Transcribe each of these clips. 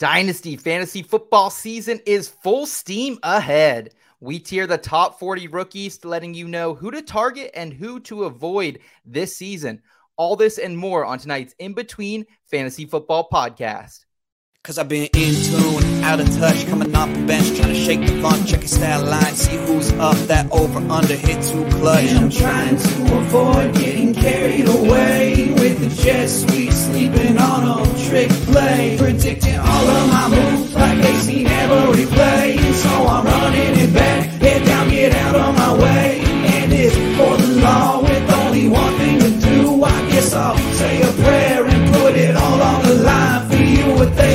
Dynasty fantasy football season is full steam ahead. We tier the top 40 rookies, letting you know who to target and who to avoid this season. All this and more on tonight's In Between Fantasy Football Podcast. Cause I've been in tune, out of touch, coming off the bench, trying to shake the funk, check your stat line, see who's up, that over under hit too clutch. And I'm trying to avoid getting carried away with the jet sweep, sleeping on a trick play, predicting all of my moves like they seen every play. So I'm running it back, head down, get out of my way. And it's for the law with only one thing to do. I guess I'll say a prayer and put it all on the line for you. They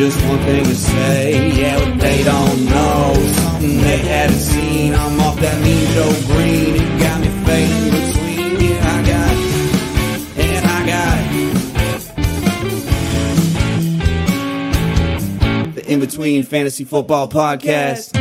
Just one thing to say, yeah, what they don't know, something they haven't seen. I'm off that mean Joe Greene, it got me fading between. Yeah, I got it, and I got it. The In Between Fantasy Football Podcast.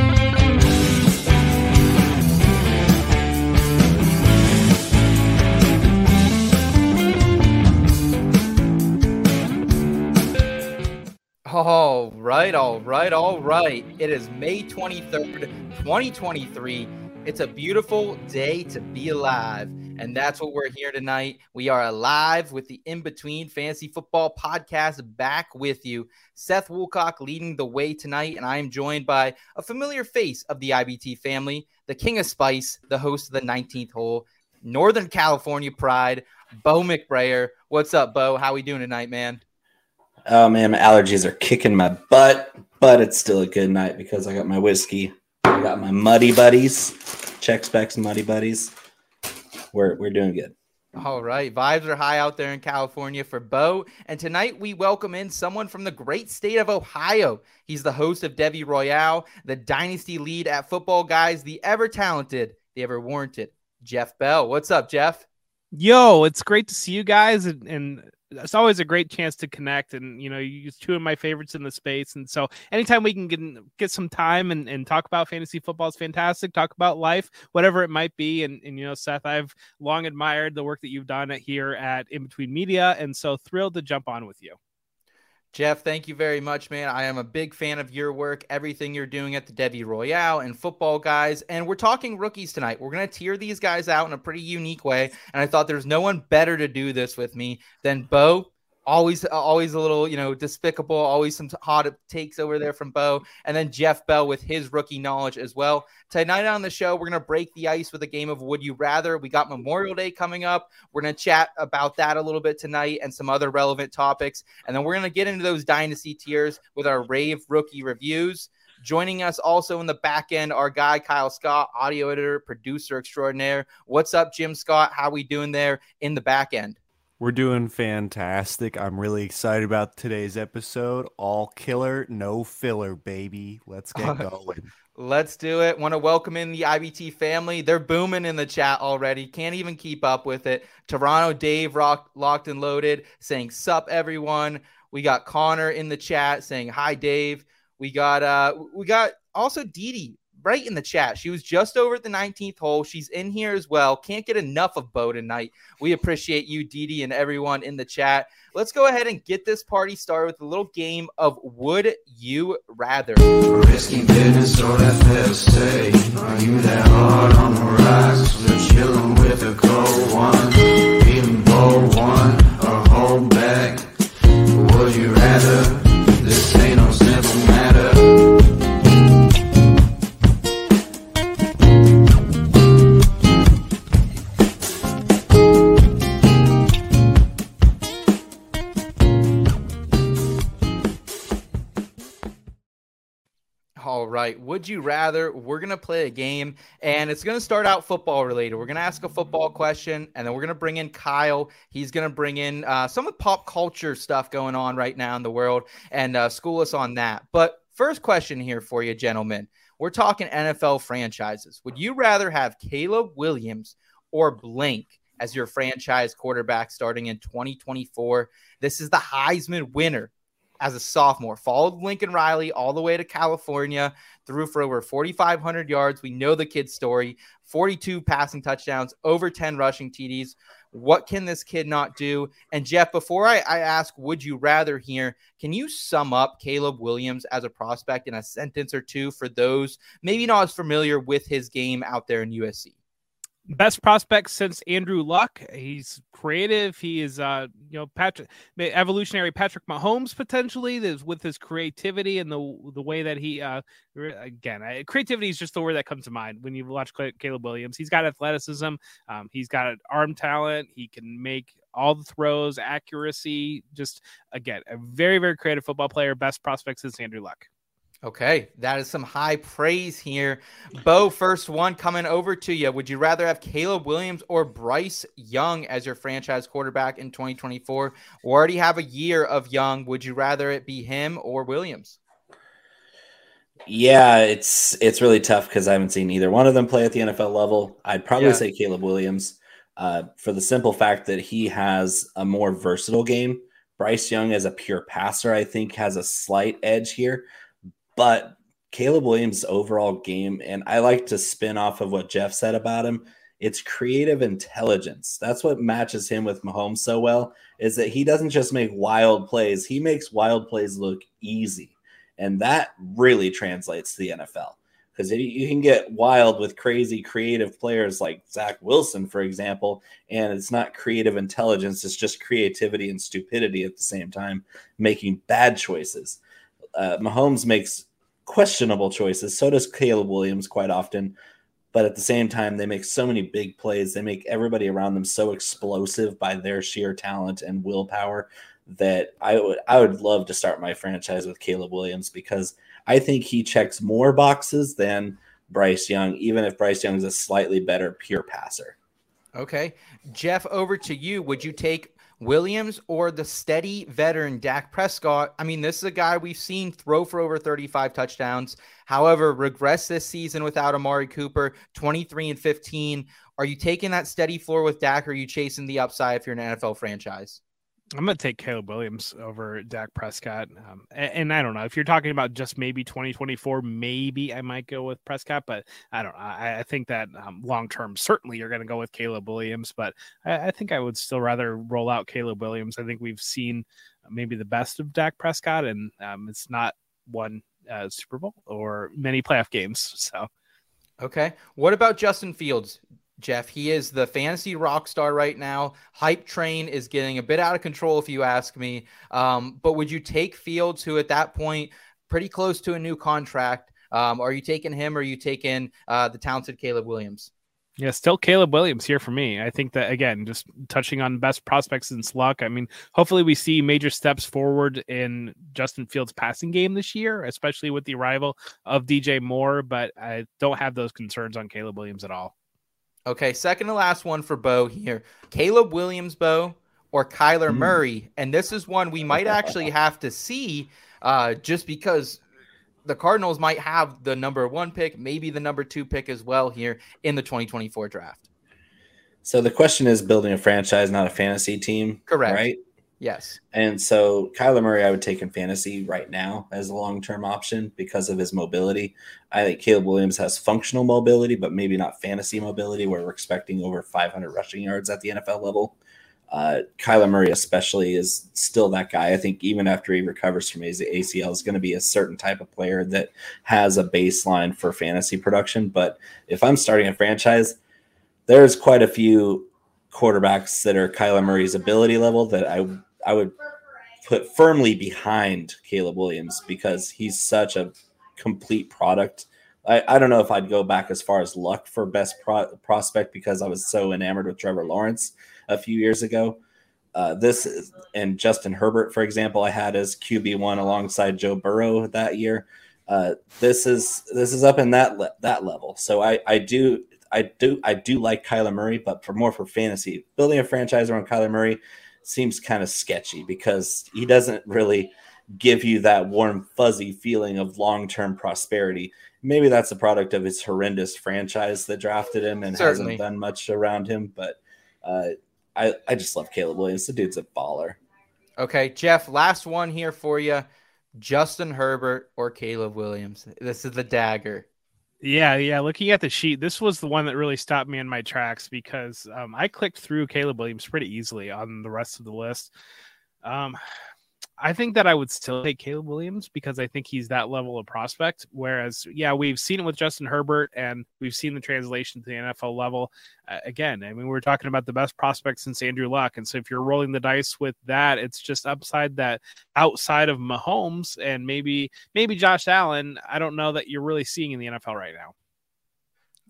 All right, all right, all right. It is May 23rd, 2023. It's a beautiful day to be alive. And that's what we're here tonight. We are alive with the In Between Fantasy Football Podcast back with you. Seth Woolcock leading the way tonight. And I am joined by a familiar face of the IBT family, the King of Spice, the host of the 19th hole, Northern California Pride, Bo McBrayer. What's up, Bo? How we doing tonight, man? Oh man, my allergies are kicking my butt, but it's still a good night because I got my whiskey. I got my muddy buddies, check specs muddy buddies. We're we're doing good. All right. Vibes are high out there in California for Bo. And tonight we welcome in someone from the great state of Ohio. He's the host of Debbie Royale, the dynasty lead at Footballguys, the ever talented, the ever warranted Jeff Bell. What's up, Jeff? Yo, it's great to see you guys, and, and it's always a great chance to connect. And you know, you're two of my favorites in the space, and so anytime we can get get some time and, and talk about fantasy football is fantastic. Talk about life, whatever it might be. And and you know, Seth, I've long admired the work that you've done here at In Between Media, and so thrilled to jump on with you. Jeff, thank you very much, man. I am a big fan of your work, everything you're doing at the Debbie Royale and Footballguys. And we're talking rookies tonight. We're going to tear these guys out in a pretty unique way. And I thought there's no one better to do this with me than Bo. Always, uh, always a little, you know, despicable. Always some hot takes over there from Bo, and then Jeff Bell with his rookie knowledge as well. Tonight on the show, we're gonna break the ice with a game of Would You Rather. We got Memorial Day coming up. We're gonna chat about that a little bit tonight and some other relevant topics, and then we're gonna get into those dynasty tiers with our rave rookie reviews. Joining us also in the back end, our guy Kyle Scott, audio editor, producer extraordinaire. What's up, Jim Scott? How we doing there in the back end? We're doing fantastic. I'm really excited about today's episode. All killer, no filler, baby. Let's get going. Let's do it. Want to welcome in the IBT family. They're booming in the chat already. Can't even keep up with it. Toronto Dave rock, locked and loaded saying sup everyone. We got Connor in the chat saying hi Dave. We got uh we got also Dee right in the chat. She was just over at the 19th hole. She's in here as well. Can't get enough of Bo tonight. We appreciate you, Dee Dee, and everyone in the chat. Let's go ahead and get this party started with a little game of Would You Rather. Risky business or. Are you that hard on the rocks? We're chilling with a cold one. Bold one or hold back. Would you rather? This ain't no simple right. Would you rather? We're going to play a game and it's going to start out football related. We're going to ask a football question and then we're going to bring in Kyle. He's going to bring in uh, some of the pop culture stuff going on right now in the world and uh, school us on that. But first question here for you, gentlemen. We're talking NFL franchises. Would you rather have Caleb Williams or Blank as your franchise quarterback starting in 2024? This is the Heisman winner as a sophomore, followed Lincoln Riley all the way to California threw for over 4,500 yards. We know the kid's story 42 passing touchdowns, over 10 rushing TDs. What can this kid not do? And Jeff, before I, I ask, would you rather here, can you sum up Caleb Williams as a prospect in a sentence or two for those maybe not as familiar with his game out there in USC? Best prospect since Andrew Luck. He's creative. He is, uh, you know, Patrick, evolutionary Patrick Mahomes potentially is with his creativity and the the way that he, uh, again, creativity is just the word that comes to mind when you watch Caleb Williams. He's got athleticism. Um, he's got arm talent. He can make all the throws, accuracy. Just again, a very very creative football player. Best prospect since Andrew Luck. Okay, that is some high praise here. Bo, first one coming over to you. Would you rather have Caleb Williams or Bryce Young as your franchise quarterback in 2024? We already have a year of Young. Would you rather it be him or Williams? Yeah, it's it's really tough because I haven't seen either one of them play at the NFL level. I'd probably yeah. say Caleb Williams uh, for the simple fact that he has a more versatile game. Bryce Young, as a pure passer, I think has a slight edge here. But Caleb Williams' overall game, and I like to spin off of what Jeff said about him. It's creative intelligence. That's what matches him with Mahomes so well. Is that he doesn't just make wild plays; he makes wild plays look easy, and that really translates to the NFL. Because you can get wild with crazy creative players like Zach Wilson, for example, and it's not creative intelligence; it's just creativity and stupidity at the same time, making bad choices. Uh, Mahomes makes questionable choices. So does Caleb Williams quite often. But at the same time, they make so many big plays. They make everybody around them so explosive by their sheer talent and willpower that I would I would love to start my franchise with Caleb Williams because I think he checks more boxes than Bryce Young, even if Bryce Young is a slightly better pure passer. Okay. Jeff, over to you. Would you take Williams or the steady veteran Dak Prescott. I mean, this is a guy we've seen throw for over 35 touchdowns. However, regress this season without Amari Cooper, 23 and 15. Are you taking that steady floor with Dak or are you chasing the upside if you're an NFL franchise? I'm going to take Caleb Williams over Dak Prescott. Um, and, and, I don't know if you're talking about just maybe 2024, maybe I might go with Prescott, but I don't know. I, I think that um, long term, certainly you're going to go with Caleb Williams, but I, I, think I would still rather roll out Caleb Williams. I think we've seen maybe the best of Dak Prescott, and um, it's not one uh, Super Bowl or many playoff games. So, okay. What about Justin Fields? Jeff. He is the fantasy rock star right now. Hype train is getting a bit out of control, if you ask me. Um, but would you take Fields, who at that point pretty close to a new contract? Um, are you taking him, or are you taking uh, the talented Caleb Williams? Yeah, still Caleb Williams here for me. I think that again, just touching on best prospects since luck. I mean, hopefully we see major steps forward in Justin Fields' passing game this year, especially with the arrival of DJ Moore. But I don't have those concerns on Caleb Williams at all. Okay, second to last one for Bo here. Caleb Williams, Bo, or Kyler mm. Murray. And this is one we might actually have to see uh, just because the Cardinals might have the number one pick, maybe the number two pick as well here in the 2024 draft. So the question is building a franchise, not a fantasy team. Correct. Right? Yes. And so Kyler Murray, I would take in fantasy right now as a long term option because of his mobility. I think Caleb Williams has functional mobility, but maybe not fantasy mobility, where we're expecting over 500 rushing yards at the NFL level. Uh, Kyler Murray, especially, is still that guy. I think even after he recovers from his ACL, is going to be a certain type of player that has a baseline for fantasy production. But if I'm starting a franchise, there's quite a few quarterbacks that are Kyler Murray's ability level that I I would put firmly behind Caleb Williams because he's such a complete product. I, I don't know if I'd go back as far as luck for best pro- prospect because I was so enamored with Trevor Lawrence a few years ago. Uh, this is, and Justin Herbert, for example, I had as QB one alongside Joe Burrow that year. Uh, this is this is up in that le- that level. So I I do I do I do like Kyler Murray, but for more for fantasy, building a franchise around Kyler Murray seems kind of sketchy because he doesn't really give you that warm, fuzzy feeling of long term prosperity. Maybe that's a product of his horrendous franchise that drafted him and Certainly. hasn't done much around him. But uh, I, I just love Caleb Williams. The dude's a baller. Okay, Jeff, last one here for you. Justin Herbert or Caleb Williams. This is the dagger. Yeah, yeah. Looking at the sheet, this was the one that really stopped me in my tracks because um, I clicked through Caleb Williams pretty easily on the rest of the list. Um, I think that I would still take Caleb Williams because I think he's that level of prospect. Whereas, yeah, we've seen it with Justin Herbert and we've seen the translation to the NFL level. Uh, again, I mean, we're talking about the best prospect since Andrew Luck. And so if you're rolling the dice with that, it's just upside that outside of Mahomes and maybe, maybe Josh Allen, I don't know that you're really seeing in the NFL right now.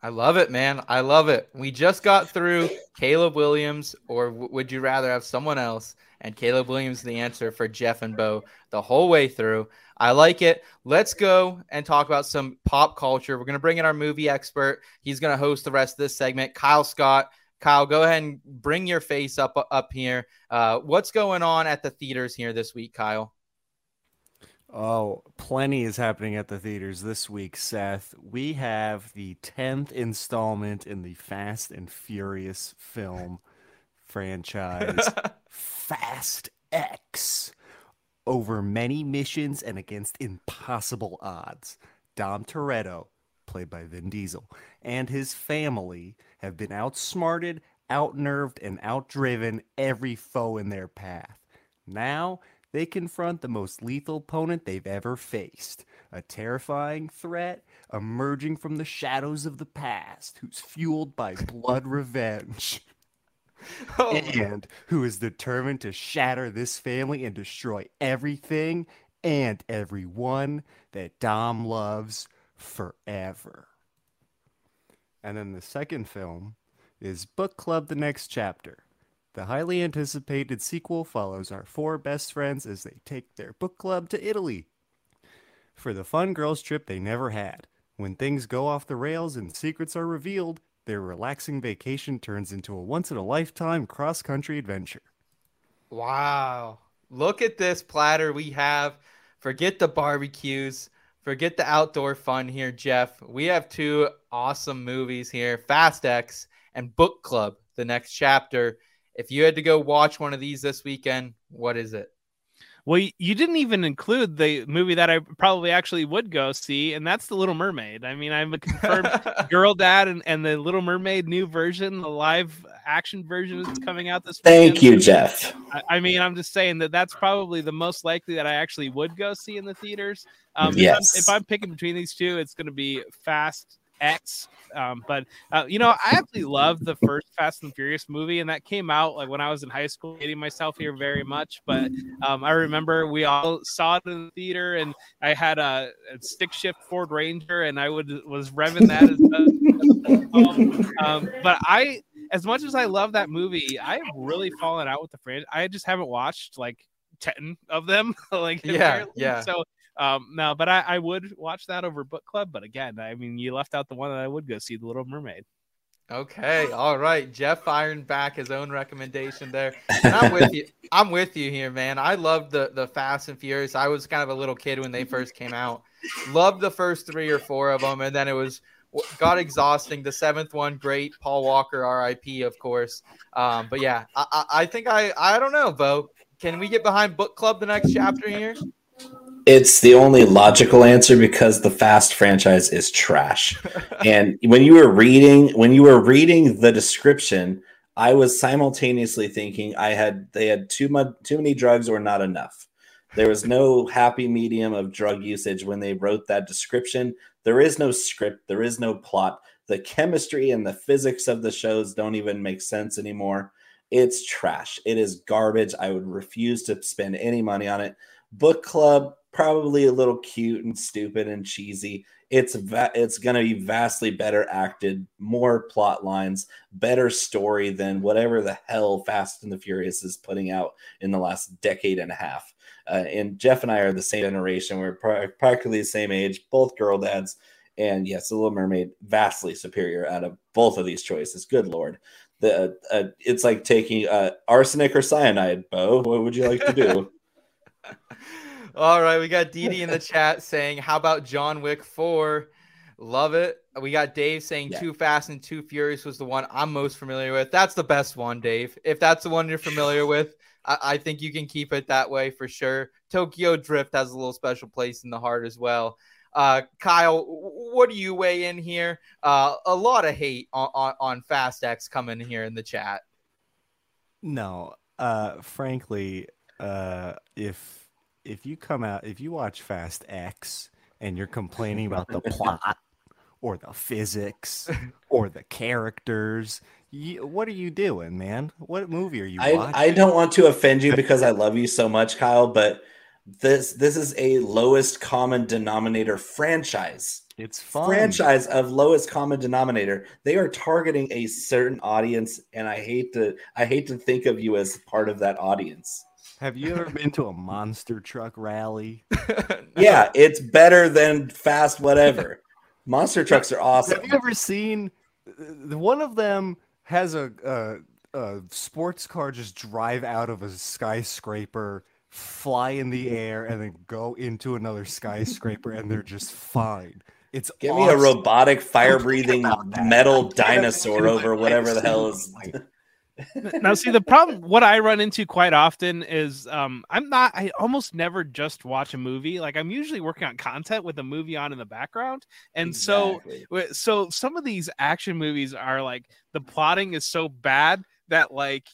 I love it, man. I love it. We just got through Caleb Williams, or w- would you rather have someone else? And Caleb Williams, the answer for Jeff and Bo the whole way through. I like it. Let's go and talk about some pop culture. We're going to bring in our movie expert. He's going to host the rest of this segment. Kyle Scott. Kyle, go ahead and bring your face up up here. Uh, what's going on at the theaters here this week, Kyle? Oh, plenty is happening at the theaters this week, Seth. We have the 10th installment in the Fast and Furious film franchise, Fast X. Over many missions and against impossible odds, Dom Toretto, played by Vin Diesel, and his family have been outsmarted, outnerved, and outdriven every foe in their path. Now they confront the most lethal opponent they've ever faced a terrifying threat emerging from the shadows of the past who's fueled by blood revenge. Oh, And who is determined to shatter this family and destroy everything and everyone that Dom loves forever. And then the second film is Book Club The Next Chapter. The highly anticipated sequel follows our four best friends as they take their book club to Italy for the fun girls' trip they never had. When things go off the rails and secrets are revealed, their relaxing vacation turns into a once in a lifetime cross country adventure. Wow. Look at this platter we have. Forget the barbecues. Forget the outdoor fun here, Jeff. We have two awesome movies here Fast X and Book Club, the next chapter. If you had to go watch one of these this weekend, what is it? Well, you didn't even include the movie that I probably actually would go see, and that's The Little Mermaid. I mean, I'm a confirmed girl dad, and, and the Little Mermaid new version, the live action version, is coming out this Thank weekend. you, Jeff. I, I mean, I'm just saying that that's probably the most likely that I actually would go see in the theaters. Um, Yes. if, I'm, if I'm picking between these two, it's going to be Fast X. Um, but uh, you know, I actually love the first Fast and Furious movie, and that came out like when I was in high school. Hating myself here very much, but um, I remember we all saw it in the theater, and I had a, a stick shift Ford Ranger, and I would was revving that as um, um, but I, as much as I love that movie, I have really fallen out with the franchise. I just haven't watched like ten of them. like Yeah, apparently. yeah. So um, no, but I, I would watch that over book club. But again, I mean, you left out the one that I would go see, The Little Mermaid. Okay, all right. Jeff firing back his own recommendation there. And I'm with you. I'm with you here, man. I loved the the Fast and Furious. I was kind of a little kid when they first came out. Loved the first three or four of them, and then it was got exhausting. The seventh one, great. Paul Walker, R.I.P. Of course. Um, but yeah, I, I, I think I I don't know, Bo. Can we get behind Book Club the next chapter here? It's the only logical answer because the Fast franchise is trash. and when you were reading when you were reading the description, I was simultaneously thinking I had they had too much too many drugs or not enough. There was no happy medium of drug usage when they wrote that description. There is no script, there is no plot. The chemistry and the physics of the shows don't even make sense anymore. It's trash. It is garbage. I would refuse to spend any money on it. Book club, probably a little cute and stupid and cheesy. It's va- it's going to be vastly better acted, more plot lines, better story than whatever the hell Fast and the Furious is putting out in the last decade and a half. Uh, and Jeff and I are the same generation. We're pra- practically the same age, both girl dads. And yes, The Little Mermaid vastly superior out of both of these choices. Good lord, the uh, it's like taking uh, arsenic or cyanide. Bo, what would you like to do? All right, we got Dee Dee in the chat saying, "How about John Wick 4?" Love it. We got Dave saying Yeah. Too Fast and Too Furious was the one I'm most familiar with. That's the best one, Dave. If that's the one you're familiar with, I, I think you can keep it that way for sure. Tokyo Drift has a little special place in the heart as well. Uh, Kyle, what do you weigh in here? Uh, a lot of hate on, on, on Fast X coming here in the chat. No, uh, frankly, uh, if if you come out, if you watch Fast X and you're complaining about the plot or the physics or the characters, you, what are you doing, man? What movie are you I, watching? I don't want to offend you because I love you so much, Kyle, but this this is a lowest common denominator franchise. It's fun. Franchise of lowest common denominator. They are targeting a certain audience, and I hate to I hate to think of you as part of that audience. Have you ever been to a monster truck rally? Yeah, it's better than fast whatever. Monster trucks are awesome. Have you ever seen uh, one of them has a, a a sports car just drive out of a skyscraper, fly in the air, and then go into another skyscraper, and they're just fine. It's Give me a robotic fire breathing metal dinosaur over whatever the hell is. Now see the problem what i run into quite often is um i'm not i almost never just watch a movie. Like i'm usually working on content with a movie on in the background. And so Exactly. Wait, so some of these action movies are like the plotting is so bad that like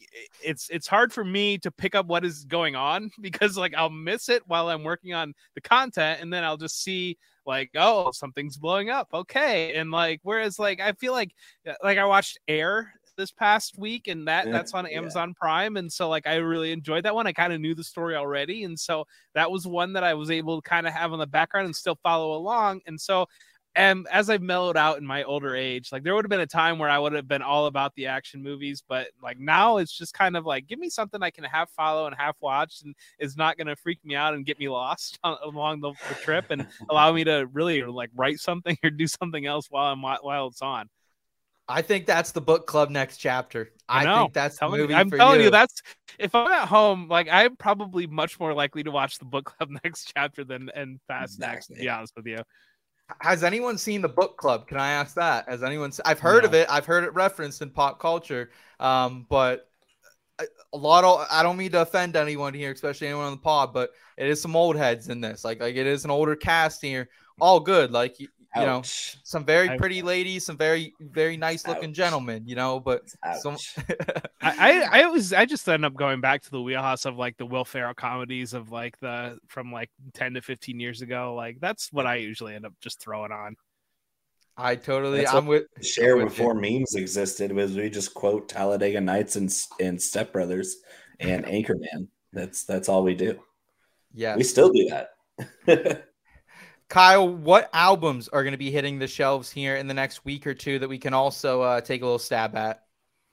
it's it's hard for me to pick up what is going on because like I'll miss it while I'm working on the content and then I'll just see like oh something's blowing up. Okay. And like whereas like I feel like uh, like I watched Air this past week and that Yeah, that's on yeah. Amazon Prime and so like I really enjoyed that one I kind of knew the story already and so that was one that I was able to kind of have on the background and still follow along and so and as I've mellowed out in my older age, like there would have been a time where I would have been all about the action movies, but like now it's just kind of like give me something I can half follow and half watch, and is not going to freak me out and get me lost on, along the, the trip, and allow me to really like write something or do something else while I'm while it's on. I think that's the book club next chapter. I I, know. think that's the Telling you- movie I'm for telling you. you, that's if I'm at home, like I'm probably much more likely to watch the book club next chapter than and Fast next. To be honest with you, Has anyone seen the book club? Can I ask that? Has anyone? se- I've heard of it. I've heard it referenced in pop culture. Um, but a- a lot of I don't mean to offend anyone here, especially anyone on the pod, but it is some old heads in this. Like like it is an older cast here. All good. Like you, you know, some very I- pretty ladies, some very very nice looking Ouch. gentlemen. You know, but some. I, I I always I just end up going back to the wheelhouse of like the Will Ferrell comedies of like the from like ten to fifteen years ago. Like that's what I usually end up just throwing on. I totally. That's I'm with. Share with before you. memes existed was we just quote Talladega Nights and and Step Brothers and Anchorman. That's that's all we do. Yeah. We still do that. Kyle, what albums are going to be hitting the shelves here in the next week or two that we can also uh, take a little stab at?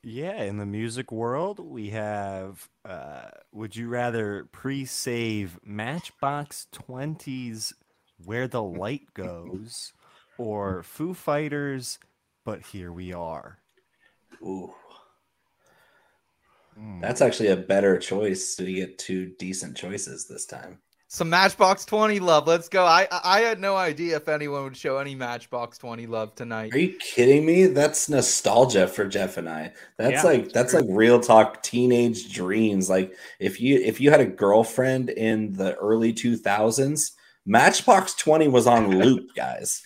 Yeah, in the music world, we have uh would you rather pre-save Matchbox 20's Where the Light Goes or Foo Fighters But Here We Are? Ooh, Mm. that's actually a better choice. So you get two decent choices this time. Some Matchbox 20 love. Let's go. I I I had no idea if anyone would show any Matchbox 20 love tonight. Are you kidding me? That's nostalgia for Jeff and I. That's Yeah, like that's like real talk teenage dreams. Like if you if you had a girlfriend in the early 2000s, Matchbox 20 was on loop, guys.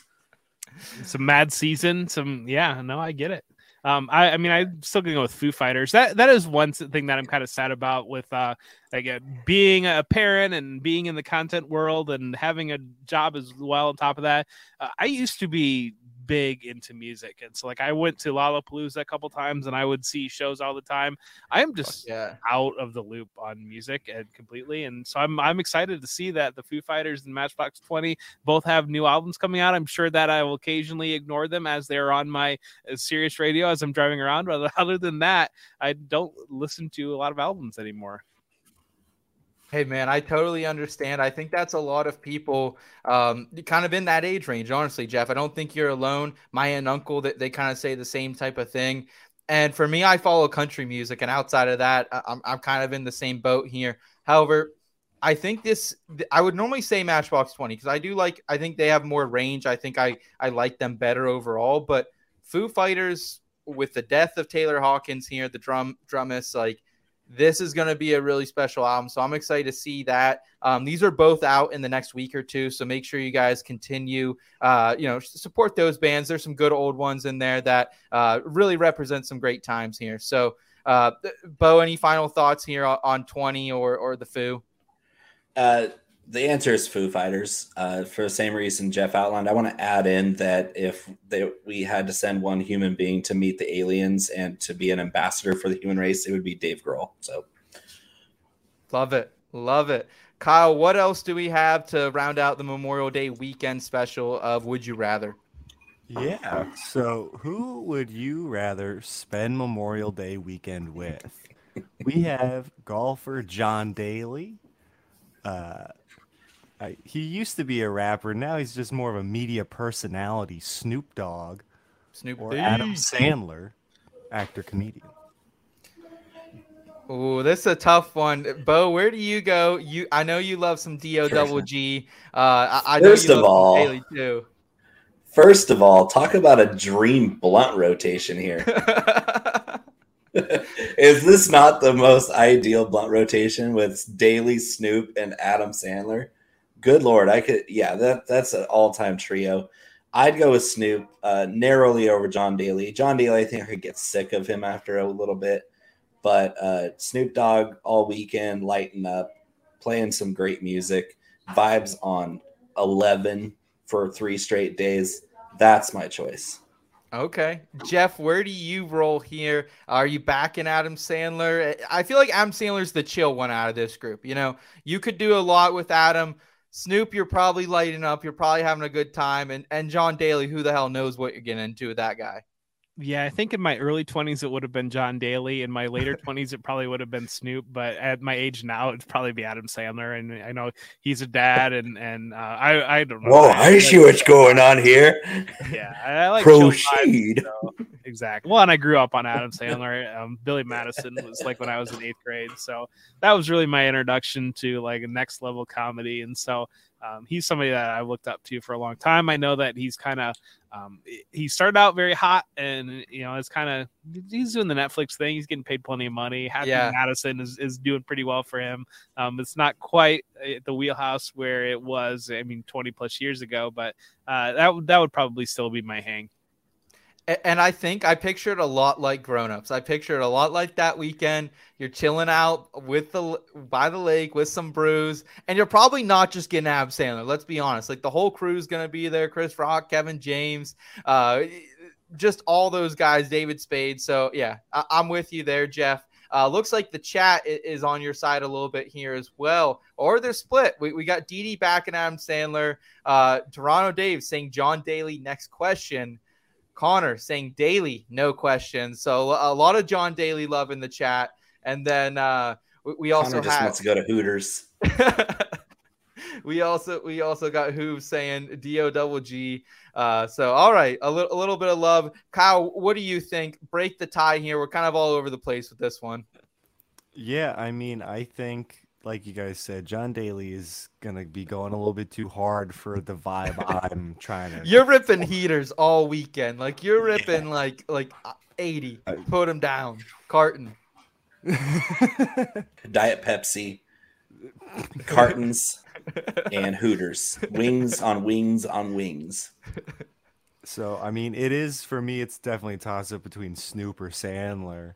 Some Mad Season, some yeah, no, I get it. Um, I, I mean, I'm still gonna go with Foo Fighters. That that is one thing that I'm kind of sad about with uh, again being a parent and being in the content world and having a job as well. On top of that, uh, I used to be big into music, and so like I went to Lollapalooza a couple times, and I would see shows all the time. I'm just Yeah. out of the loop on music and completely. And so I'm I'm excited to see that the Foo Fighters and Matchbox 20 both have new albums coming out. I'm sure that I will occasionally ignore them as they're on my uh, Sirius radio as I'm driving around. But other than that, I don't listen to a lot of albums anymore. Hey man, I totally understand. I think that's a lot of people um, kind of in that age range, honestly, Jeff. I don't think you're alone. My aunt and uncle that they kind of say the same type of thing. And for me, I follow country music, and outside of that, I'm I'm kind of in the same boat here. However, I think this I would normally say Matchbox 20 because I do like I think they have more range. I think I I like them better overall, but Foo Fighters with the death of Taylor Hawkins here, the drum drummist, like this is going to be a really special album. So I'm excited to see that. Um, these are both out in the next week or two. So make sure you guys continue, uh, you know, support those bands. There's some good old ones in there that uh, really represent some great times here. So, uh, Bo, any final thoughts here on 20 or, or the Foo? The answer is Foo Fighters uh, for the same reason Jeff outlined. I want to add in that if they, we had to send one human being to meet the aliens and to be an ambassador for the human race, it would be Dave Grohl. So, love it, love it. Kyle, what else do we have to round out the Memorial Day weekend special of Would You Rather? Yeah. So, who would you rather spend Memorial Day weekend with? We have golfer John Daly. Uh, I, he used to be a rapper. Now he's just more of a media personality. Snoop Dogg, Snoop or Adam Sandler, actor comedian. Oh, this is a tough one, Bo. Where do you go? You, I know you love some Do Double G. Uh, I, I first of all, Daly too. First of all, talk about a dream blunt rotation here. is this not the most ideal blunt rotation with Daly, Snoop, and Adam Sandler? Good lord, I could yeah, that that's an all-time trio. I'd go with Snoop uh, narrowly over John Daly. John Daly, I think I could get sick of him after a little bit, but uh, Snoop Dogg all weekend, lighting up, playing some great music, vibes on eleven for three straight days. That's my choice. Okay. Jeff, where do you roll here? Are you backing Adam Sandler? I feel like Adam Sandler's the chill one out of this group. You know, you could do a lot with Adam. Snoop, you're probably lighting up. You're probably having a good time. And and John Daly, who the hell knows what you're getting into with that guy? Yeah, I think in my early 20s it would have been John Daly. In my later 20s it probably would have been Snoop, but at my age now it'd probably be Adam Sandler. And I know he's a dad, and and uh, I I don't know. Whoa, I, I see what's going on here. Yeah, I like proceed. so, exactly. Well, and I grew up on Adam Sandler. Um, Billy Madison was like when I was in eighth grade, so that was really my introduction to like a next level comedy. And so um, he's somebody that I've looked up to for a long time. I know that he's kind of um, he started out very hot, and you know, it's kind of he's doing the Netflix thing. He's getting paid plenty of money. Happy yeah. Madison is, is doing pretty well for him. Um, it's not quite uh, the wheelhouse where it was. I mean, twenty plus years ago, but uh, that that would probably still be my hang. And I think I pictured a lot like grown-ups. I pictured a lot like that weekend. You're chilling out with the by the lake with some brews, and you're probably not just getting Ab Sandler. Let's be honest. Like the whole crew's gonna be there. Chris Rock, Kevin James, uh, just all those guys. David Spade. So yeah, I- am with you there, Jeff. Uh, looks like the chat is on your side a little bit here as well, or they're split. We, we got Didi back and Adam Sandler. Uh, Toronto Dave saying John Daly. Next question. Connor saying Daly, no questions. So a lot of John Daly love in the chat. And then uh, we, we also Connor just have, wants to go to Hooters. we also we also got who saying Do double G. Uh, so all right, a little a little bit of love. Kyle, what do you think? Break the tie here. We're kind of all over the place with this one. Yeah, I mean, I think like you guys said, John Daly is gonna be going a little bit too hard for the vibe I'm trying to. You're ripping heaters all weekend, like you're ripping yeah. like like uh, eighty. Put them down, carton. Diet Pepsi, cartons, and Hooters. Wings on wings on wings. So I mean, it is for me. It's definitely a toss up between Snoop or Sandler,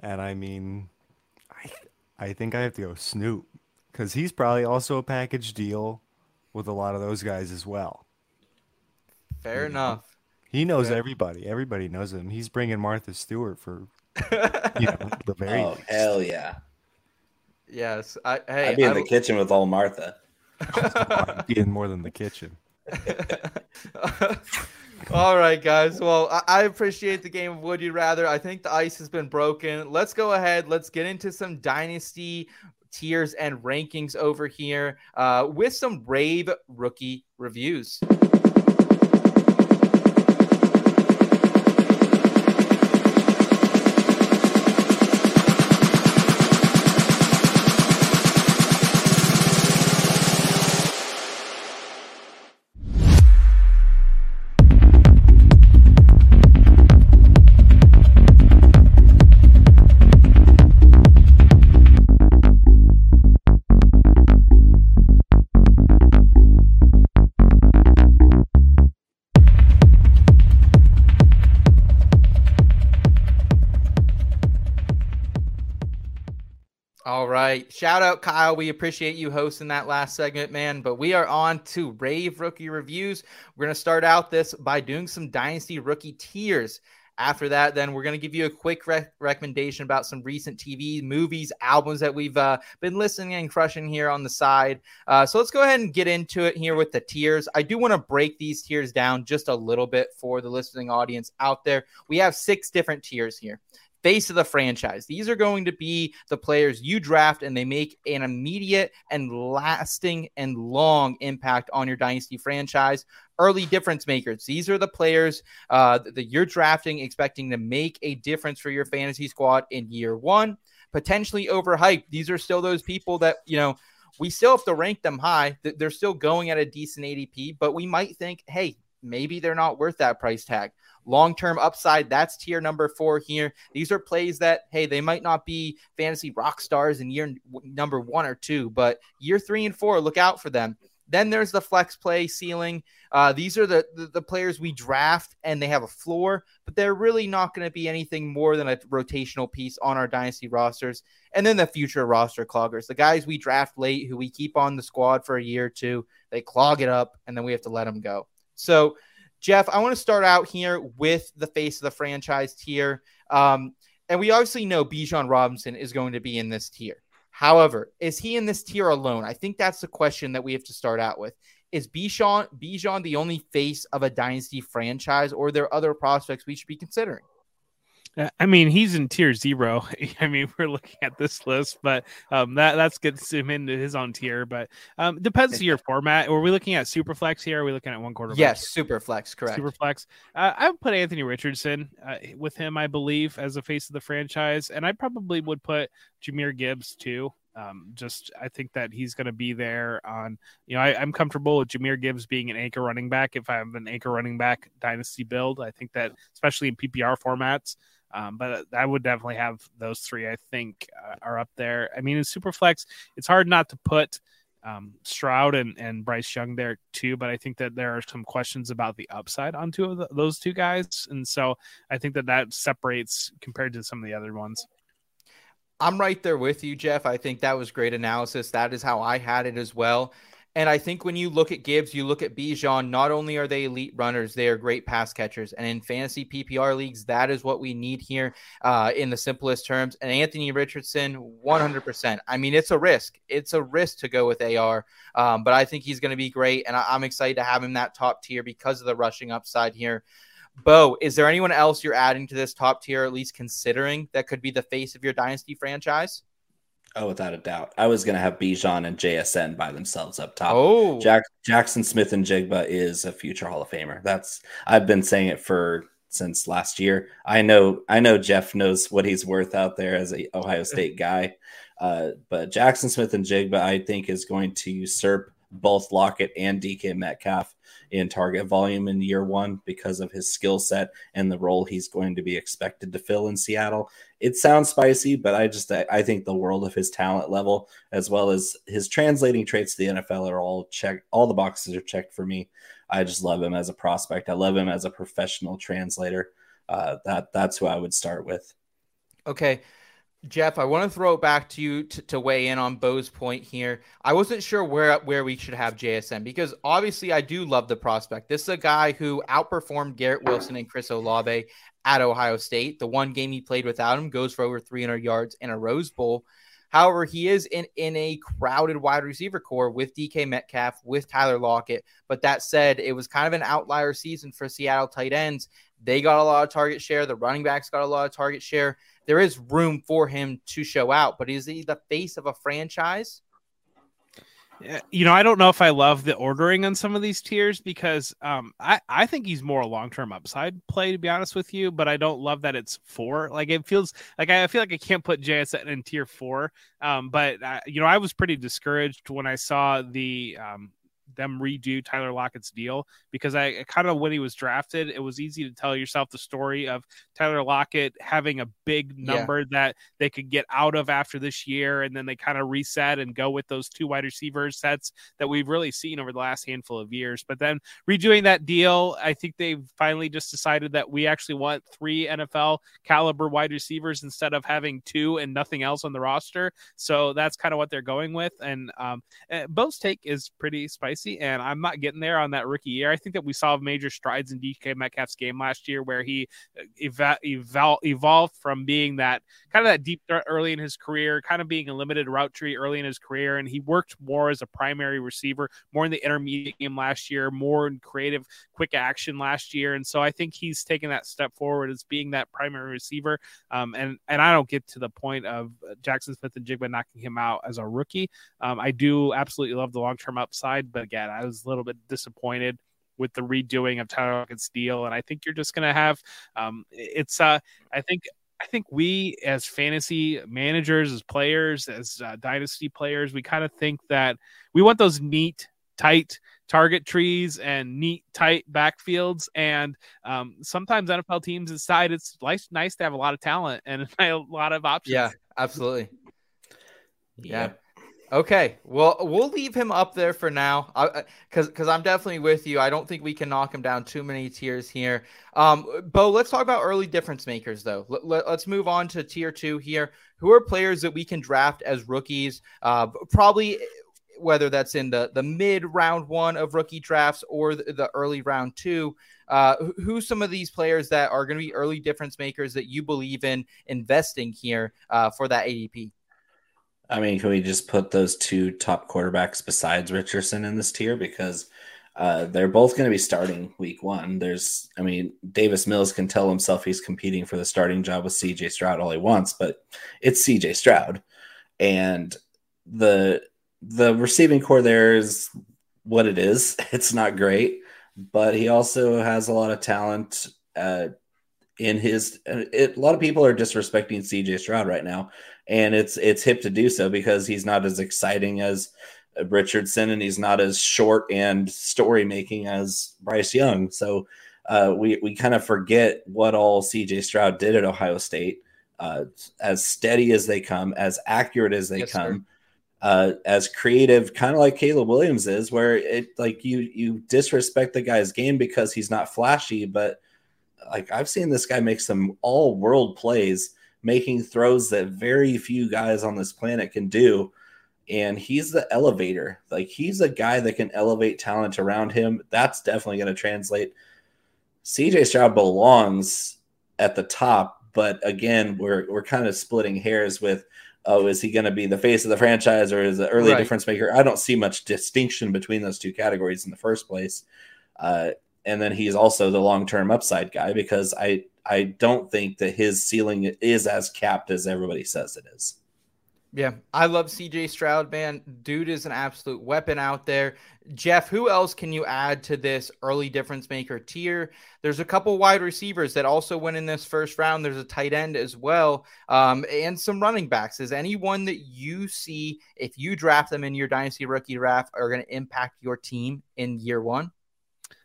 and I mean, I I think I have to go Snoop because he's probably also a package deal with a lot of those guys as well. Fair you enough. He knows Fair. everybody. Everybody knows him. He's bringing Martha Stewart for you know the very. Oh hell yeah! Yes, I. Hey, I'd be in I, the kitchen with all Martha. be in more than the kitchen. All right, guys. Well, I, appreciate the game of Would You Rather. I think the ice has been broken. Let's go ahead. Let's get into some dynasty tiers and rankings over here uh, with some rave rookie reviews. Right. Shout out Kyle. We appreciate you hosting that last segment, man. But we are on to rave rookie reviews. We're going to start out this by doing some dynasty rookie tiers. After that, then we're going to give you a quick rec- recommendation about some recent TV, movies, albums that we've uh, been listening and crushing here on the side. Uh, so let's go ahead and get into it here with the tiers. I do want to break these tiers down just a little bit for the listening audience out there. We have six different tiers here face of the franchise. These are going to be the players you draft, and they make an immediate and lasting and long impact on your dynasty franchise. Early difference makers. These are the players uh, that you're drafting, expecting to make a difference for your fantasy squad in year one. Potentially overhyped. These are still those people that, you know, we still have to rank them high. They're still going at a decent ADP, but we might think, hey, maybe they're not worth that price tag long term upside. That's tier number four here. These are plays that, hey, they might not be fantasy rock stars in year number one or two, but year three and four, look out for them. Then there's the flex play ceiling. Uh, these are the, the, the players we draft, and they have a floor, but they're really not going to be anything more than a rotational piece on our dynasty rosters. And then the future roster cloggers, the guys we draft late, who we keep on the squad for a year or two, they clog it up, and then we have to let them go. So Jeff, I want to start out here with the face of the franchise tier. Um, and we obviously know Bijan Robinson is going to be in this tier. However, is he in this tier alone? I think that's the question that we have to start out with. Is Bijan Bijan the only face of a dynasty franchise, or are there other prospects we should be considering? I mean, he's in tier zero. I mean, we're looking at this list, but um, that that's gets him into his own tier. But um, depends on your format. Are we looking at super flex here? Are we looking at one quarter? Yes, super flex, correct. Super flex. Uh, I would put Anthony Richardson uh, with him, I believe, as a face of the franchise, and I probably would put Jahmyr Gibbs too. Um, just I think that he's going to be there on. You know, I, am comfortable with Jahmyr Gibbs being an anchor running back. If I have an anchor running back dynasty build, I think that especially in PPR formats. Um, but I would definitely have those three. I think uh, are up there. I mean, in Superflex, it's hard not to put um, Stroud and, and Bryce Young there too. But I think that there are some questions about the upside on two of the, those two guys, and so I think that that separates compared to some of the other ones. I'm right there with you, Jeff. I think that was great analysis. That is how I had it as well. And I think when you look at Gibbs, you look at Bijan, not only are they elite runners, they are great pass catchers. And in fantasy PPR leagues, that is what we need here uh, in the simplest terms. And Anthony Richardson, 100%. I mean, it's a risk. It's a risk to go with AR, um, but I think he's going to be great. And I- I'm excited to have him that top tier because of the rushing upside here. Bo, is there anyone else you're adding to this top tier, at least considering that could be the face of your dynasty franchise? Oh, without a doubt. I was going to have Bijan and JSN by themselves up top. Oh, Jack, Jaxon Smith-Njigba is a future Hall of Famer. That's I've been saying it for since last year. I know I know Jeff knows what he's worth out there as a Ohio State guy. Uh, but Jaxon Smith-Njigba, I think, is going to usurp both Lockett and DK Metcalf in target volume in year one because of his skill set and the role he's going to be expected to fill in Seattle. It sounds spicy, but I just I think the world of his talent level as well as his translating traits to the NFL are all checked. All the boxes are checked for me. I just love him as a prospect. I love him as a professional translator. Uh, that that's who I would start with. Okay. Jeff, I want to throw it back to you to, to, weigh in on Bo's point here. I wasn't sure where where we should have JSN because obviously I do love the prospect. This is a guy who outperformed Garrett Wilson and Chris Olave at Ohio State. The one game he played without him goes for over 300 yards in a Rose Bowl. However, he is in, in a crowded wide receiver corps with DK Metcalf, with Tyler Lockett. But that said, it was kind of an outlier season for Seattle tight ends. They got a lot of target share. The running backs got a lot of target share there is room for him to show out. But is he the face of a franchise? You know, I don't know if I love the ordering on some of these tiers because um, I, I think he's more a long term upside play, to be honest with you, but I don't love that it's four. Like, it feels like I feel like I can't put JSN in tier four. Um, but, uh, you know, I was pretty discouraged when I saw the um, them redo Tyler Lockett's deal because I kind of when he was drafted, it was easy to tell yourself the story of Tyler Lockett having a big number yeah. that they could get out of after this year, and then they kind of reset and go with those two wide receiver sets that we've really seen over the last handful of years. But then redoing that deal, I think they've finally just decided that we actually want three NFL caliber wide receivers instead of having two and nothing else on the roster. So that's kind of what they're going with. And um, eh, Bo's take is pretty spicy, and I'm not getting there on that rookie year. I think that we saw major strides in DK Metcalf's game last year where he evol- evolved from being that kind of that deep threat early in his career, kind of being a limited route tree early in his career, and he worked more as a primary receiver, more in the intermediate game last year, more in creative, quick action last year, and so I think he's taken that step forward as being that primary receiver. Um, and and I don't get to the point of Jaxon Smith-Njigba knocking him out as a rookie. Um, I do absolutely love the long term upside, but again, I was a little bit disappointed with the redoing of Tyler Lockett's deal, and I think you're just going to have um, it's. Uh, I think I think we as fantasy managers, as players, as uh, dynasty players, we kind of think that we want those neat, tight target trees and neat, tight backfields. And um, sometimes NFL teams decide it's nice, nice to have a lot of talent and a lot of options. Yeah, absolutely. Yeah. Okay, well, we'll leave him up there for now, because because I'm definitely with you. I don't think we can knock him down too many tiers here. Um, Bo, let's talk about early difference makers, though. Let, let, us move on to tier two here. Who are players that we can draft as rookies? Uh, probably whether that's in the the mid round one of rookie drafts or the, the early round two. Uh, who's some of these players that are going to be early difference makers that you believe in investing here uh, for that ADP? I mean, can we just put those two top quarterbacks besides Richardson in this tier because uh, they're both going to be starting week one. There's, I mean, Davis Mills can tell himself he's competing for the starting job with CJ Stroud all he wants, but it's CJ Stroud, and the the receiving corps there is what it is. It's not great, but he also has a lot of talent. Uh, in his, it, a lot of people are disrespecting CJ Stroud right now and it's it's hip to do so because he's not as exciting as Richardson and he's not as short and story making as Bryce Young. So uh, we we kind of forget what all CJ Stroud did at Ohio State. Uh, as steady as they come, as accurate as they yes, come, uh, as creative, kind of like Caleb Williams is, where it like you you disrespect the guy's game because he's not flashy, but like I've seen this guy make some all world plays making throws that very few guys on this planet can do. And he's the elevator. Like he's a guy that can elevate talent around him. That's definitely going to translate. CJ Stroud belongs at the top, but again, we're we're kind of splitting hairs with oh, is he going to be the face of the franchise or is an early right. difference maker? I don't see much distinction between those two categories in the first place. Uh, and then he's also the long term upside guy because I I don't think that his ceiling is as capped as everybody says it is. Yeah, I love CJ Stroud, man. Dude is an absolute weapon out there. Jeff, who else can you add to this early difference maker tier? There's a couple wide receivers that also went in this first round. There's a tight end as well, um, and some running backs. Is anyone that you see, if you draft them in your dynasty rookie draft, are going to impact your team in year one?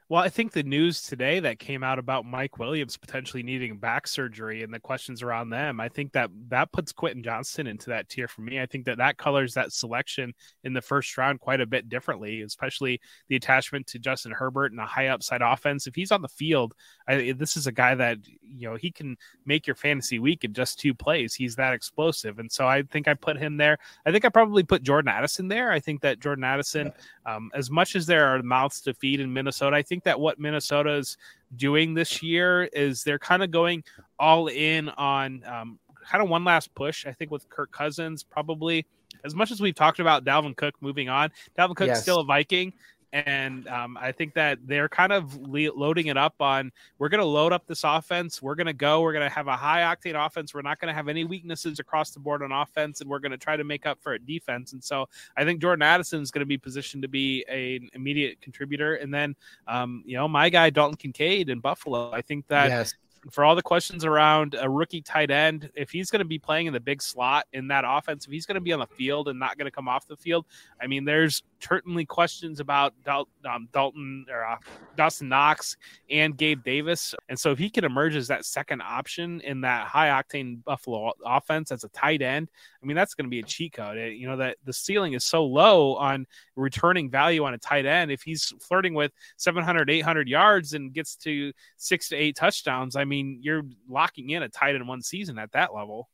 Well, I think the news today that came out about Mike Williams potentially needing back surgery and the questions around them, I think that that puts Quentin Johnston into that tier for me. I think that that colors that selection in the first round quite a bit differently, especially the attachment to Justin Herbert and a high upside offense. If he's on the field, I, this is a guy that you know he can make your fantasy week in just two plays. He's that explosive, and so I think I put him there. I think I probably put Jordan Addison there. I think that Jordan Addison, um, as much as there are mouths to feed in Minnesota, I think think that what Minnesota's doing this year is they're kind of going all in on um, kind of one last push. I think with Kirk Cousins, probably as much as we've talked about Dalvin Cook moving on, Dalvin Cook's yes. still a Viking and um, I think that they're kind of le- loading it up on. We're going to load up this offense. We're going to go. We're going to have a high octane offense. We're not going to have any weaknesses across the board on offense, and we're going to try to make up for it defense. And so I think Jordan Addison is going to be positioned to be an immediate contributor. And then, um, you know, my guy Dalton Kincaid in Buffalo. I think that. Yes for all the questions around a rookie tight end, if he's going to be playing in the big slot in that offense, if he's going to be on the field and not going to come off the field, I mean, there's certainly questions about Dal- um, Dalton or uh, Dawson Knox and Gabe Davis. And so if he can emerge as that second option in that high octane Buffalo offense as a tight end, I mean, that's going to be a cheat code. It, you know, that the ceiling is so low on returning value on a tight end. If he's flirting with 700, 800 yards and gets to six to eight touchdowns, I mean, you're locking in a tight end one season at that level.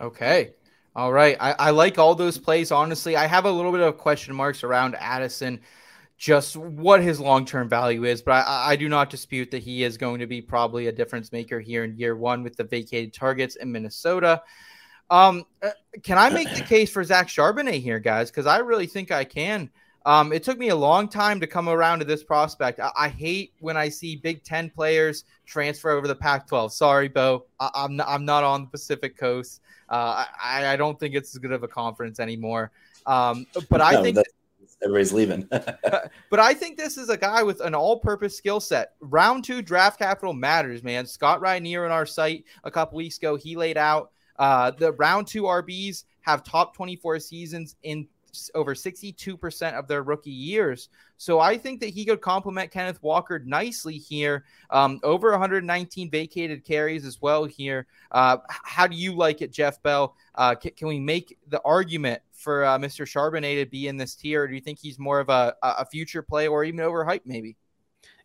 Okay. All right. I, I like all those plays. Honestly, I have a little bit of question marks around Addison, just what his long term value is. But I, I do not dispute that he is going to be probably a difference maker here in year one with the vacated targets in Minnesota. Um, uh, can I make the case for Zach Charbonnet here, guys? Because I really think I can. Um, it took me a long time to come around to this prospect. I, I hate when I see Big Ten players transfer over the Pac-12. Sorry, Bo, I, am not, I'm not on the Pacific Coast. Uh, I, I don't think it's as good of a conference anymore. Um, but I No, think everybody's leaving. but I think this is a guy with an all-purpose skill set. Round two draft capital matters, man. Scott Rainier on our site a couple weeks ago, he laid out uh, the round two RBs have top 24 seasons in over 62% of their rookie years. So I think that he could complement Kenneth Walker nicely here. Um, over 119 vacated carries as well here. Uh, how do you like it, Jeff Bell? Uh, can, can we make the argument for uh, Mr. Charbonnet to be in this tier? Or do you think he's more of a, a future play or even overhyped maybe?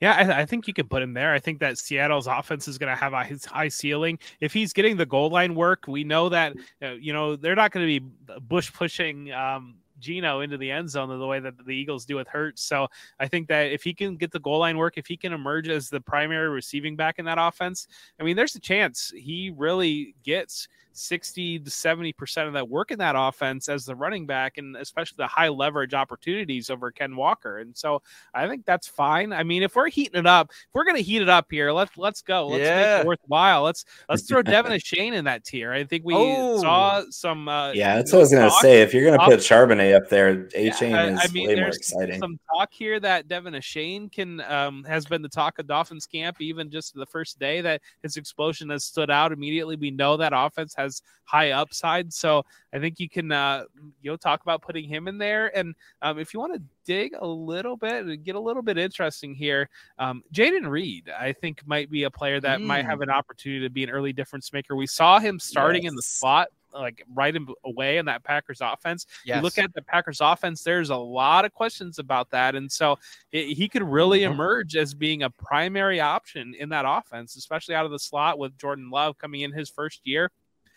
Yeah, I, I think you could put him there. I think that Seattle's offense is going to have a his high ceiling. If he's getting the goal line work, we know that uh, you know they're not going to be bush pushing um, Gino into the end zone the way that the Eagles do with Hurts. So I think that if he can get the goal line work, if he can emerge as the primary receiving back in that offense, I mean, there's a chance he really gets 60 to 70 percent of that work in that offense as the running back, and especially the high leverage opportunities over Ken Walker. And so I think that's fine. I mean, if we're heating it up, if we're gonna heat it up here, let's let's go. Let's make it worthwhile. Let's let's throw De'Von Achane in that tier. I think we Oh. saw some. Uh, yeah, that's what I was gonna say. If you're gonna put Charbonnet up there, Achane I- is I mean, way more exciting. Some talk here that De'Von Achane can um, has been the talk of Dolphins camp even just the first day that his explosion has stood out immediately. We know that offense has high upside, so I think you can uh, you know talk about putting him in there. And um, if you want to dig a little bit and get a little bit interesting here, um, Jayden Reed I think might be a player that might Mm. have an opportunity to be an early difference maker. We saw him starting in the Yes. slot like right in, away in that Packers offense. Yes. You look at the Packers offense, there's a lot of questions about that. And so it, he could really Mhm. emerge as being a primary option in that offense, especially out of the slot with Jordan Love coming in his first year.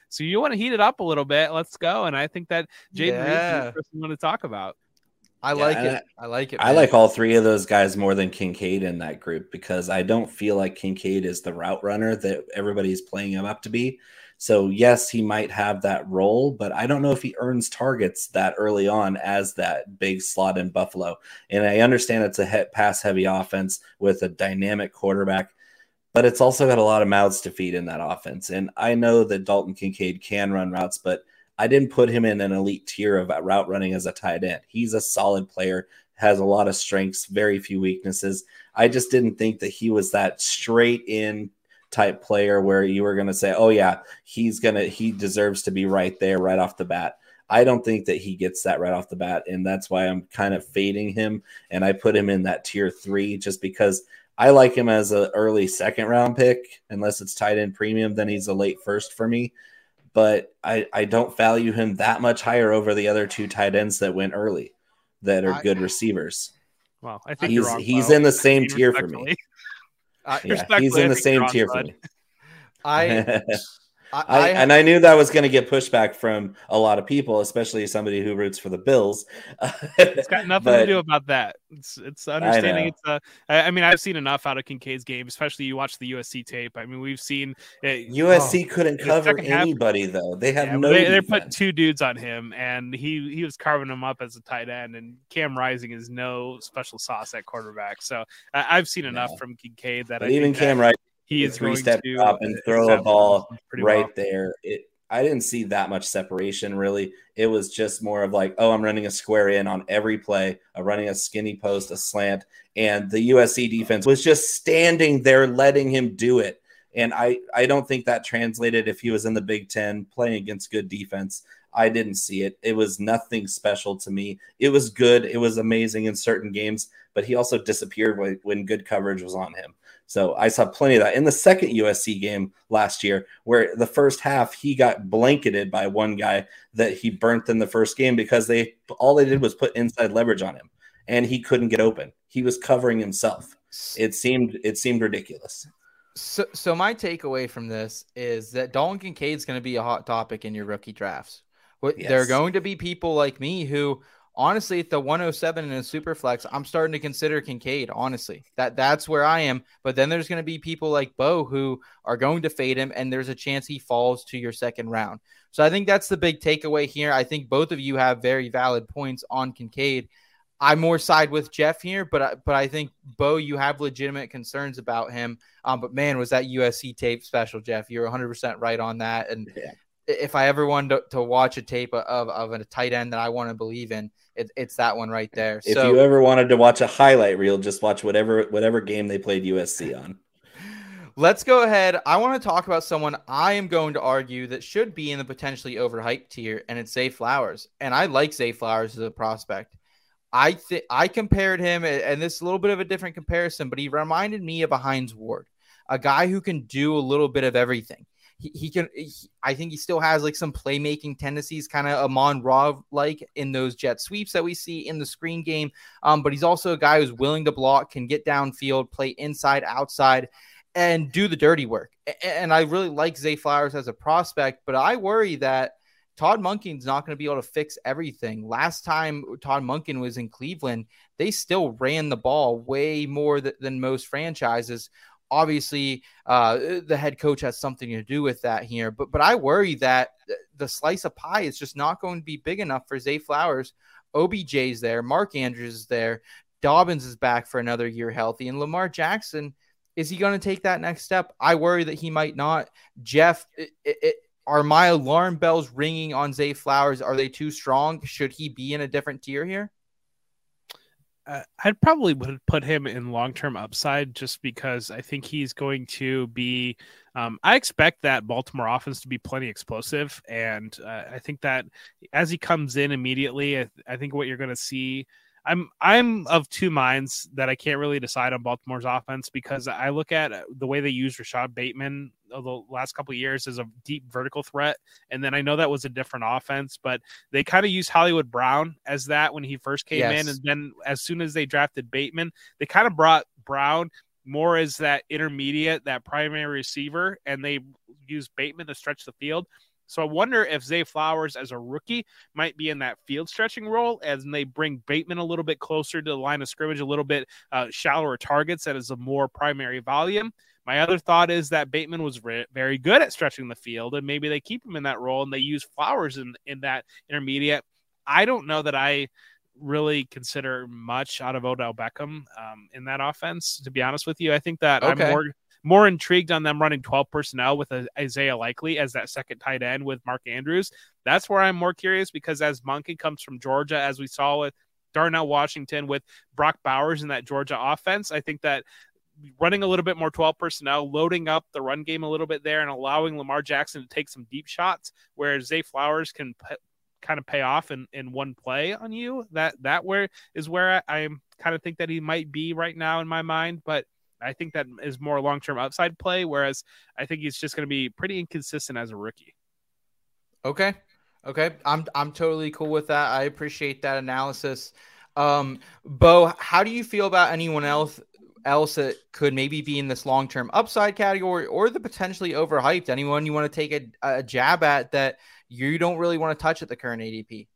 So you want to heat it up a little bit. Let's go. And I think that Jayden Reed is the person we want to talk about. I like Yeah, it. I like it. I like all three of those guys more than Kincaid in that group because I don't feel like Kincaid is the route runner that everybody's playing him up to be. So yes, he might have that role, but I don't know if he earns targets that early on as that big slot in Buffalo. And I understand it's a pass heavy offense with a dynamic quarterback, but it's also got a lot of mouths to feed in that offense. And I know that Dalton Kincaid can run routes, but I didn't put him in an elite tier of route running as a tight end. He's a solid player, has a lot of strengths, very few weaknesses. I just didn't think that he was that straight in type player where you were going to say, "Oh yeah, he's going to he deserves to be right there right off the bat." I don't think that he gets that right off the bat, and that's why I'm kind of fading him and I put him in that tier 3 just because I like him as an early second round pick unless it's tight end premium then he's a late first for me but I, I don't value him that much higher over the other two tight ends that went early that are good receivers. Well, I think He's you're wrong, he's in the same tier for me. Respectfully. I, Yeah, he's in the same tier for me. I, I, I, I, and I knew that was going to get pushback from a lot of people, especially somebody who roots for the Bills. It's got nothing to do about that. It's it's understanding. know. It's uh, I I mean, I've seen enough out of Kincaid's game, especially you watch the USC tape. I mean, we've seen uh, USC couldn't cover second half- anybody though. They have Yeah, no. they, they're putting two dudes on him, and he he was carving them up as a tight end. And Cam Rising is no special sauce at quarterback. So I, I've seen enough No. from Kincaid that But I even think Cam Wright he is three step to drop and uh, throw a ball right well. there. It I didn't see that much separation really. It was just more of like, oh, I'm running a square in on every play. I'm running a skinny post, a slant, and the USC defense was just standing there letting him do it. And I I don't think that translated if he was in the Big Ten playing against good defense. I didn't see it. It was nothing special to me. It was good. It was amazing in certain games, but he also disappeared when, when good coverage was on him. So I saw plenty of that in the second USC game last year, where the first half he got blanketed by one guy that he burnt in the first game because they all they did was put inside leverage on him, and he couldn't get open. He was covering himself. It seemed it seemed ridiculous. So, so my takeaway from this is that Dalton Kincaid's going to be a hot topic in your rookie drafts. What There are going to be people like me who, honestly, at the 107 in a super flex, I'm starting to consider Kincaid. Honestly, that that's where I am. But then there's going to be people like Bo who are going to fade him, and there's a chance he falls to your second round. So I think that's the big takeaway here. I think both of you have very valid points on Kincaid. I more side with Jeff here, but I- but I think Bo, you have legitimate concerns about him. Um, but man, was that USC tape special, Jeff? You're 100 percent right on that. And Yeah. If I ever wanted to, to watch a tape of of a tight end that I want to believe in, it, it's that one right there. If so you ever wanted to watch a highlight reel, just watch whatever whatever game they played USC on. Let's go ahead. I want to talk about someone I am going to argue that should be in the potentially overhyped tier, and it's Zay Flowers. And I like Zay Flowers as a prospect. I think I compared him, and this is a little bit of a different comparison, but he reminded me of a Hines Ward, a guy who can do a little bit of everything. He, can. He, I think he still has like some playmaking tendencies, kind of Amon Ra like in those jet sweeps that we see in the screen game. Um, but he's also a guy who's willing to block, can get downfield, play inside, outside and do the dirty work. And I really like Zay Flowers as a prospect, but I worry that Todd Monken's not going to be able to fix everything. Last time Todd Monken was in Cleveland, they still ran the ball way more th- than most franchises. Obviously, uh, the head coach has something to do with that here, but but I worry that the slice of pie is just not going to be big enough for Zay Flowers. OBJ's there, Mark Andrews is there, Dobbins is back for another year healthy, and Lamar Jackson is he going to take that next step? I worry that he might not. Jeff, it, it, are my alarm bells ringing on Zay Flowers? Are they too strong? Should he be in a different tier here? Uh, I'd probably would put him in long term upside just because I think he's going to be. Um, I expect that Baltimore offense to be plenty explosive, and uh, I think that as he comes in immediately, I, I think what you're going to see. I'm I'm of two minds that I can't really decide on Baltimore's offense because I look at the way they use Rashod Bateman the last couple of years as a deep vertical threat, and then I know that was a different offense, but they kind of used Hollywood Brown as that when he first came in, and then as soon as they drafted Bateman, they kind of brought Brown more as that intermediate, that primary receiver, and they used Bateman to stretch the field. So I wonder if Zay Flowers as a rookie might be in that field stretching role as they bring Bateman a little bit closer to the line of scrimmage, a little bit uh, shallower targets that is a more primary volume. My other thought is that Bateman was re- very good at stretching the field, and maybe they keep him in that role and they use Flowers in in that intermediate. I don't know that I really consider much out of Odell Beckham um, in that offense. To be honest with you, I think that Okay. I'm more more intrigued on them running 12 personnel with Isaiah Likely as that second tight end with Mark Andrews. That's where I'm more curious because as Monken comes from Georgia, as we saw with Darnell Washington with Brock Bowers in that Georgia offense, I think that running a little bit more 12 personnel, loading up the run game a little bit there, and allowing Lamar Jackson to take some deep shots, where Zay Flowers can p- kind of pay off in, in one play on you. That that where is where I, I kind of think that he might be right now in my mind, but I think that is more long term upside play. Whereas I think he's just going to be pretty inconsistent as a rookie. Okay. Okay. I'm I'm totally cool with that. I appreciate that analysis. Um, Bo, how do you feel about anyone else else that could maybe be in this long term upside category or the potentially overhyped? Anyone you want to take a, a jab at that you don't really want to touch at the current ADP?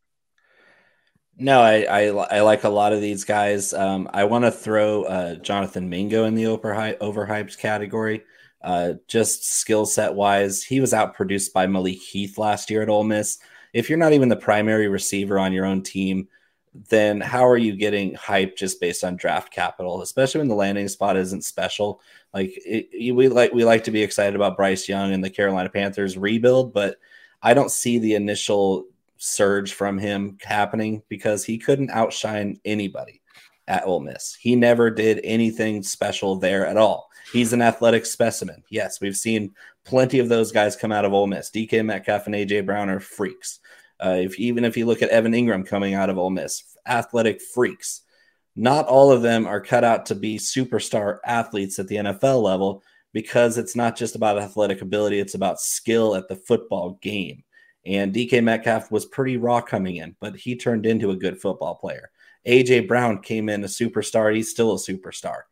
No, I, I I like a lot of these guys. Um, I want to throw uh, Jonathan Mingo in the overhyped overhyped category. Uh, just skill set wise, he was outproduced by Malik Heath last year at Ole Miss. If you're not even the primary receiver on your own team, then how are you getting hype just based on draft capital? Especially when the landing spot isn't special. Like it, we like we like to be excited about Bryce Young and the Carolina Panthers rebuild, but I don't see the initial surge from him happening because he couldn't outshine anybody at Ole Miss. He never did anything special there at all. He's an athletic specimen. Yes, we've seen plenty of those guys come out of Ole Miss. DK Metcalf and AJ Brown are freaks. Uh, if even if you look at Evan Engram coming out of Ole Miss, athletic freaks. Not all of them are cut out to be superstar athletes at the NFL level because it's not just about athletic ability; it's about skill at the football game. And DK Metcalf was pretty raw coming in, but he turned into a good football player. AJ Brown came in a superstar; he's still a superstar.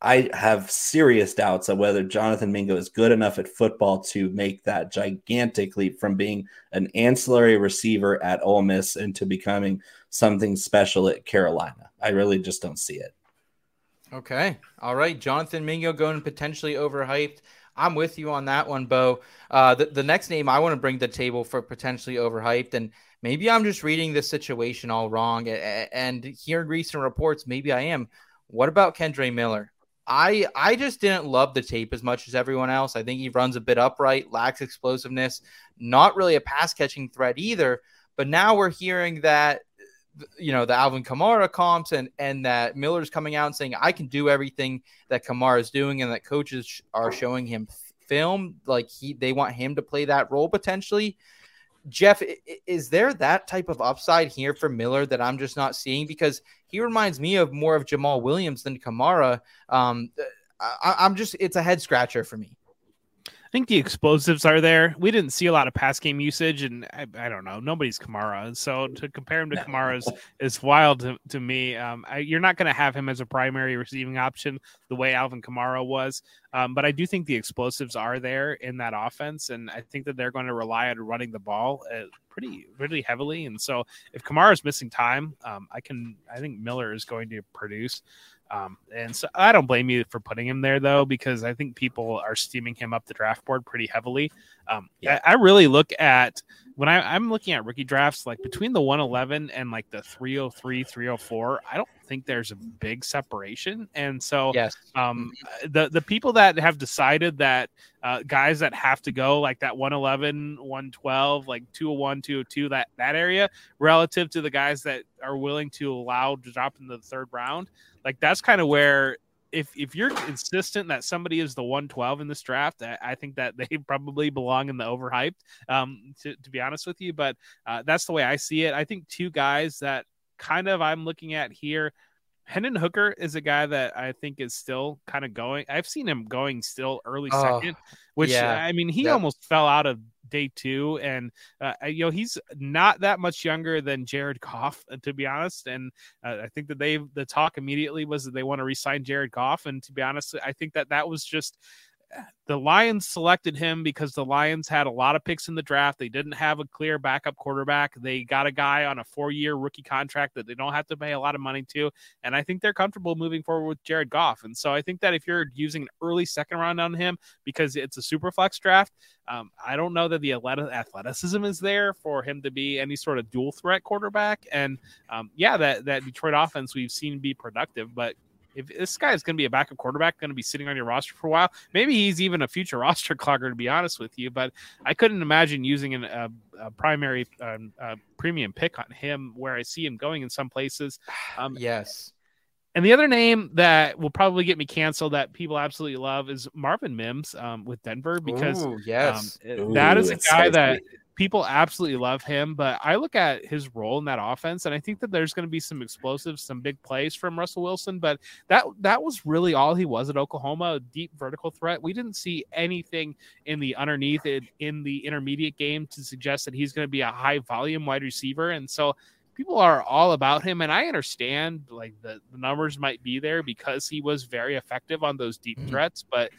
I have serious doubts of whether Jonathan Mingo is good enough at football to make that gigantic leap from being an ancillary receiver at Ole Miss into becoming something special at Carolina. I really just don't see it. Okay. All right. Jonathan Mingo going potentially overhyped. I'm with you on that one, Bo. Uh, the, the next name I want to bring to the table for potentially overhyped, and maybe I'm just reading this situation all wrong. And hearing recent reports, maybe I am. What about Kendre Miller? I I just didn't love the tape as much as everyone else. I think he runs a bit upright, lacks explosiveness, not really a pass catching threat either. But now we're hearing that you know the Alvin Kamara comps and and that Miller's coming out and saying I can do everything that Kamara is doing and that coaches are showing him film like he they want him to play that role potentially. Jeff, is there that type of upside here for Miller that I'm just not seeing? Because he reminds me of more of Jamaal Williams than Kamara. Um, I, I'm just, it's a head scratcher for me. I think the explosives are there. We didn't see a lot of pass game usage, and I, I don't know. Nobody's Kamara, so to compare him to Kamara is, is wild to, to me. Um, I, you're not going to have him as a primary receiving option the way Alvin Kamara was, um, but I do think the explosives are there in that offense, and I think that they're going to rely on running the ball uh, pretty pretty heavily. And so, if Kamara is missing time, um, I can I think Miller is going to produce. Um, and so I don't blame you for putting him there though, because I think people are steaming him up the draft board pretty heavily. Um, yeah. I, I, really look at when I, I'm looking at rookie drafts, like between the 111 and like the 303, 304, I don't think there's a big separation. And so, yes. um, the, the people that have decided that uh, guys that have to go like that 111, 112, like 201, 202, that, that area relative to the guys that are willing to allow to drop in the third round, like that's kind of where if if you're insistent that somebody is the 112 in this draft, I, I think that they probably belong in the overhyped. Um, to, to be honest with you, but uh, that's the way I see it. I think two guys that kind of I'm looking at here. Hendon Hooker is a guy that I think is still kind of going. I've seen him going still early oh, second, which yeah. I mean, he almost fell out of day two. And, uh, you know, he's not that much younger than Jared Goff, to be honest. And uh, I think that they, the talk immediately was that they want to resign Jared Goff. And to be honest, I think that that was just the Lions selected him because the Lions had a lot of picks in the draft. They didn't have a clear backup quarterback. They got a guy on a four year rookie contract that they don't have to pay a lot of money to. And I think they're comfortable moving forward with Jared Goff. And so I think that if you're using an early second round on him because it's a super flex draft, um, I don't know that the athleticism is there for him to be any sort of dual threat quarterback. And um, yeah, that, that Detroit offense we've seen be productive, but if this guy is going to be a backup quarterback, going to be sitting on your roster for a while, maybe he's even a future roster clogger, to be honest with you. But I couldn't imagine using an, a, a, primary um, a premium pick on him where I see him going in some places. Um, yes. And the other name that will probably get me canceled that people absolutely love is Marvin Mims um, with Denver because Ooh, yes, um, Ooh, that is a guy so that people absolutely love him, but I look at his role in that offense, and I think that there's going to be some explosives, some big plays from Russell Wilson. But that that was really all he was at Oklahoma, a deep vertical threat. We didn't see anything in the underneath it in the intermediate game to suggest that he's going to be a high volume wide receiver, and so people are all about him and i understand like the, the numbers might be there because he was very effective on those deep mm-hmm. threats but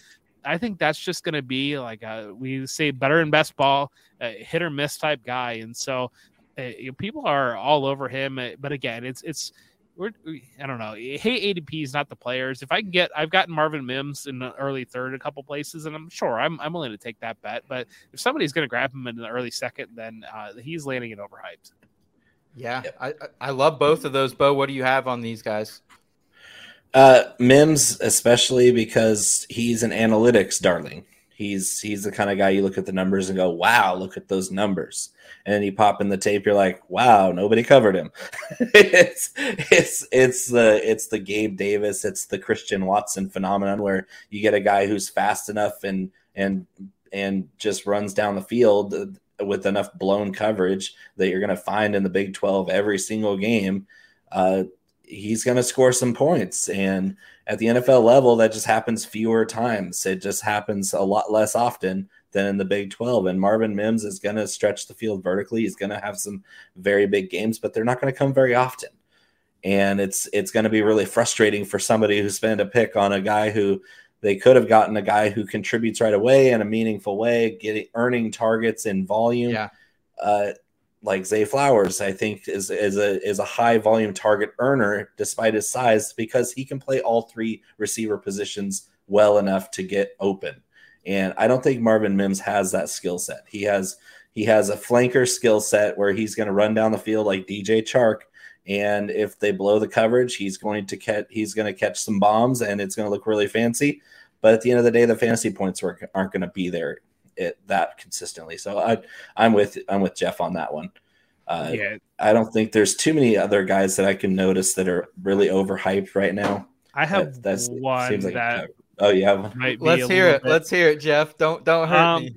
I think that's just going to be like a, we say better in best ball, hit or miss type guy, and so uh, you know, people are all over him. Uh, but again, it's it's we're I don't know. Hey, ADP is not the players. If I can get, I've gotten Marvin Mims in the early third a couple places, and I'm sure I'm I'm willing to take that bet. But if somebody's going to grab him in the early second, then uh, he's landing it overhyped. Yeah, I I love both of those. Bo, what do you have on these guys? Uh, Mims, especially because he's an analytics darling. He's he's the kind of guy you look at the numbers and go, "Wow, look at those numbers." And then you pop in the tape, you're like, "Wow, nobody covered him." it's it's it's the it's the Gabe Davis, it's the Christian Watson phenomenon where you get a guy who's fast enough and and and just runs down the field with enough blown coverage that you're going to find in the Big 12 every single game, uh, he's going to score some points. And at the NFL level, that just happens fewer times. It just happens a lot less often than in the Big 12. And Marvin Mims is going to stretch the field vertically. He's going to have some very big games, but they're not going to come very often. And it's it's going to be really frustrating for somebody who spent a pick on a guy who they could have gotten a guy who contributes right away in a meaningful way, getting earning targets in volume. Yeah. Uh, like Zay Flowers, I think is is a is a high volume target earner despite his size because he can play all three receiver positions well enough to get open. And I don't think Marvin Mims has that skill set. He has he has a flanker skill set where he's going to run down the field like DJ Chark. And if they blow the coverage, he's going to catch he's going to catch some bombs and it's going to look really fancy. But at the end of the day, the fantasy points aren't going to be there it that consistently. So I I'm with I'm with Jeff on that one. Uh, yeah, I don't think there's too many other guys that I can notice that are really overhyped right now. I have That- that's- one seems like- that Oh, yeah. might. Let's hear it. bit- Let's hear it, Jeff. Don't don't hurt Um, me.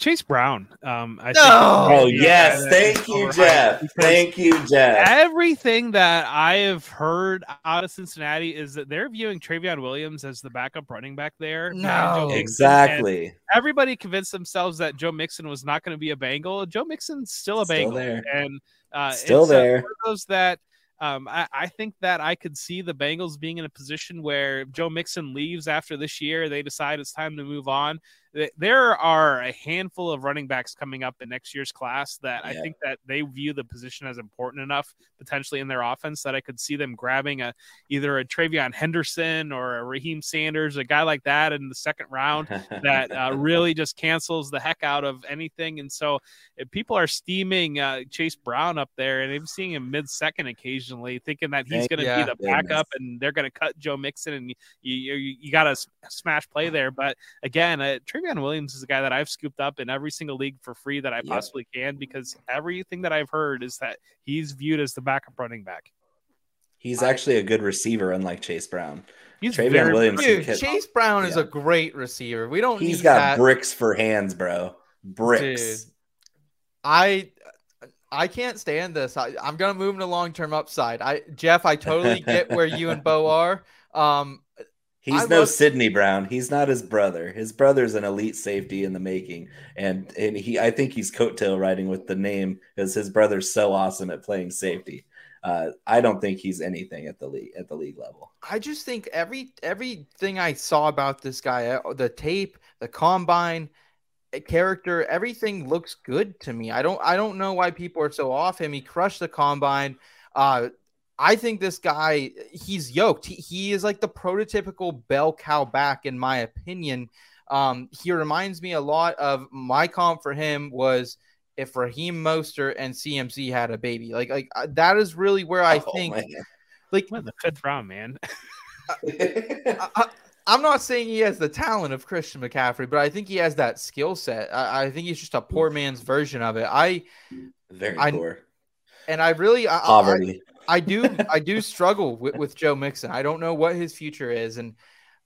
Chase Brown. Um, I No! Oh yes, thank you, overhyped Jeff. because Thank you, Jeff. Everything that I have heard out of Cincinnati is that they're viewing Trayveon Williams as the backup running back there. No. behind Joe Mixon, and Exactly. Everybody convinced themselves that Joe Mixon was not going to be a Bengal. Joe Mixon's still a Still Bengal, there. and uh, Still it's, uh, there. those that um, I, I think that I could see the Bengals being in a position where Joe Mixon leaves after this year, they decide it's time to move on. Th- There are a handful of running backs coming up in next year's class that I think that they view the position as important enough potentially in their offense that I could see them grabbing a either a TreVeyon Henderson or a Raheim Sanders, a guy like that in the second round that uh, really just cancels the heck out of anything. And so if people are steaming uh, Chase Brown up there and I'm seeing him mid second occasionally, thinking that he's going to yeah, be the goodness. backup and they're going to cut Joe Mixon and you, you, you, you got to smash play there. But again, uh, Travion Williams is a guy that I've scooped up in every single league for free that I Yep. possibly can because everything that I've heard is that he's viewed as the backup running back. He's actually a good receiver, unlike Chase Brown. He's Trayveon very Williams Dude, Chase Brown is Yeah. a great receiver. We don't He's need got that. bricks for hands, bro. Bricks. Dude. I I can't stand this. I, I'm gonna move to long term upside. I Jeff, I totally get where you and Bo are. Um, He's I no love- Sydney Brown. He's not his brother. His brother's an elite safety in the making, and and he I think he's coattail riding with the name because his brother's so awesome at playing safety. Uh, I don't think he's anything at the league at the league level. I just think every everything I saw about this guy, uh, the tape, the combine, uh, character, everything looks good to me. I don't I don't know why people are so off him. He crushed the combine. Uh, I think this guy, he's yoked. He, he is like the prototypical bell cow back, in my opinion. Um, he reminds me a lot of my comp for him was if Raheem Mostert and CMC had a baby. Like like uh, that is really where I Oh, think man. like What the fifth round, man. I, I, I'm not saying he has the talent of Christian McCaffrey, but I think he has that skill set. I, I think he's just a poor man's version of it. I Very I- poor and I really I, I, poverty. I do I do struggle with, with Joe Mixon. I don't know what his future is, and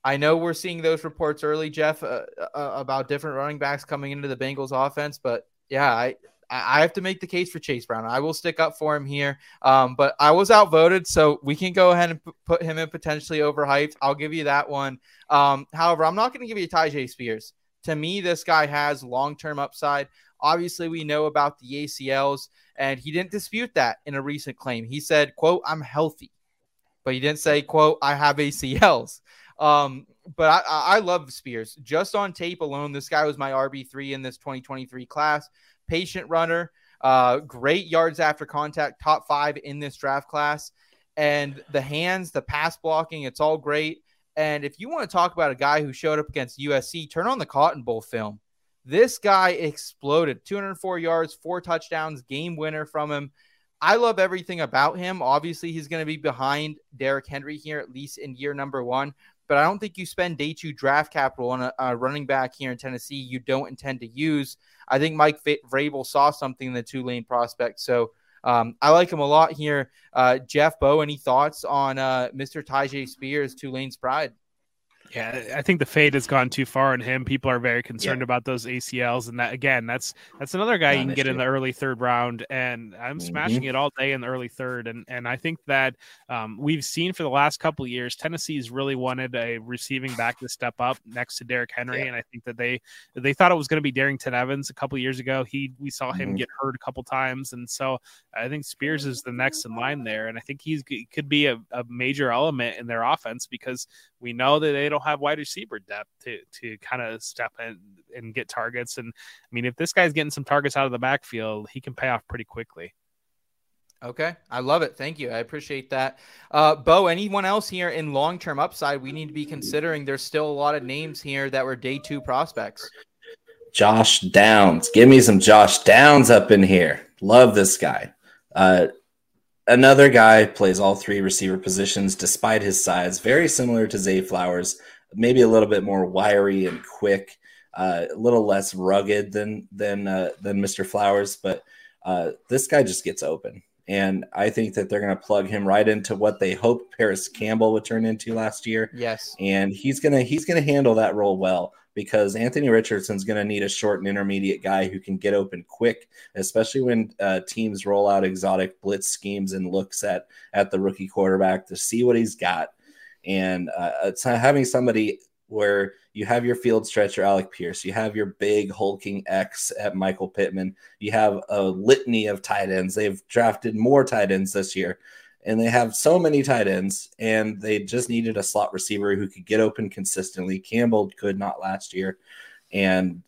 I know we're seeing those reports early, Jeff, uh, uh, about different running backs coming into the Bengals offense. But yeah, I I have to make the case for Chase Brown. I will stick up for him here. Um, but I was outvoted, so we can go ahead and p- put him in potentially overhyped. I'll give you that one. Um, however, I'm not going to give you Tyjae Spears. To me, this guy has long term upside. Obviously, we know about the ACLs, and he didn't dispute that in a recent claim. He said, "quote I'm healthy," but he didn't say, "quote I have ACLs." Um, but I, I love Spears. Just on tape alone, this guy was my RB three in this 2023 class. Patient runner, uh, great yards after contact, top five in this draft class, and the hands, the pass blocking, it's all great. And if you want to talk about a guy who showed up against USC, turn on the Cotton Bowl film. This guy exploded 204 yards, four touchdowns, game winner from him. I love everything about him. Obviously, he's going to be behind Derrick Henry here, at least in year number one. But I don't think you spend day two draft capital on a, a running back here in Tennessee you don't intend to use. I think Mike Vrabel saw something in the Tulane prospect. So um, I like him a lot here. Uh, Jeff Bow, any thoughts on uh, Mr. Tyjae Spears, Tulane's pride? Yeah, I think the fade has gone too far on him. People are very concerned yeah. about those ACLs, and that again, that's that's another guy you can get in the early third round. And I'm mm-hmm. smashing it all day in the early third, and and I think that um, we've seen for the last couple years, Tennessee's really wanted a receiving back to step up next to Derrick Henry, yeah. and I think that they they thought it was going to be Darrynton Evans a couple years ago. He we saw him mm-hmm. get hurt a couple times, and so I think Spears is the next in line there, and I think he's he could be a, a major element in their offense because we know that they don't have wide receiver depth to to kind of step in and get targets. And I mean, if this guy's getting some targets out of the backfield, he can pay off pretty quickly. Okay, I love it. Thank you. I appreciate that. Uh, Bo, anyone else here in long term upside we need to be considering? There's still a lot of names here that were day two prospects. Josh Downs. Give me some Josh Downs up in here. Love this guy. Uh, another guy plays all three receiver positions despite his size, very similar to Zay Flowers, maybe a little bit more wiry and quick, uh, a little less rugged than than uh, than Mr. Flowers, but uh, this guy just gets open. And I think that they're going to plug him right into what they hoped Parris Campbell would turn into last year. Yes, and he's gonna he's gonna handle that role well because Anthony Richardson's going to need a short and intermediate guy who can get open quick, especially when uh, teams roll out exotic blitz schemes and looks at at the rookie quarterback to see what he's got. And uh, it's having somebody where you have your field stretcher Alec Pierce, you have your big hulking X at Michael Pittman, you have a litany of tight ends. They've drafted more tight ends this year and they have so many tight ends, and they just needed a slot receiver who could get open consistently. Campbell could not last year, and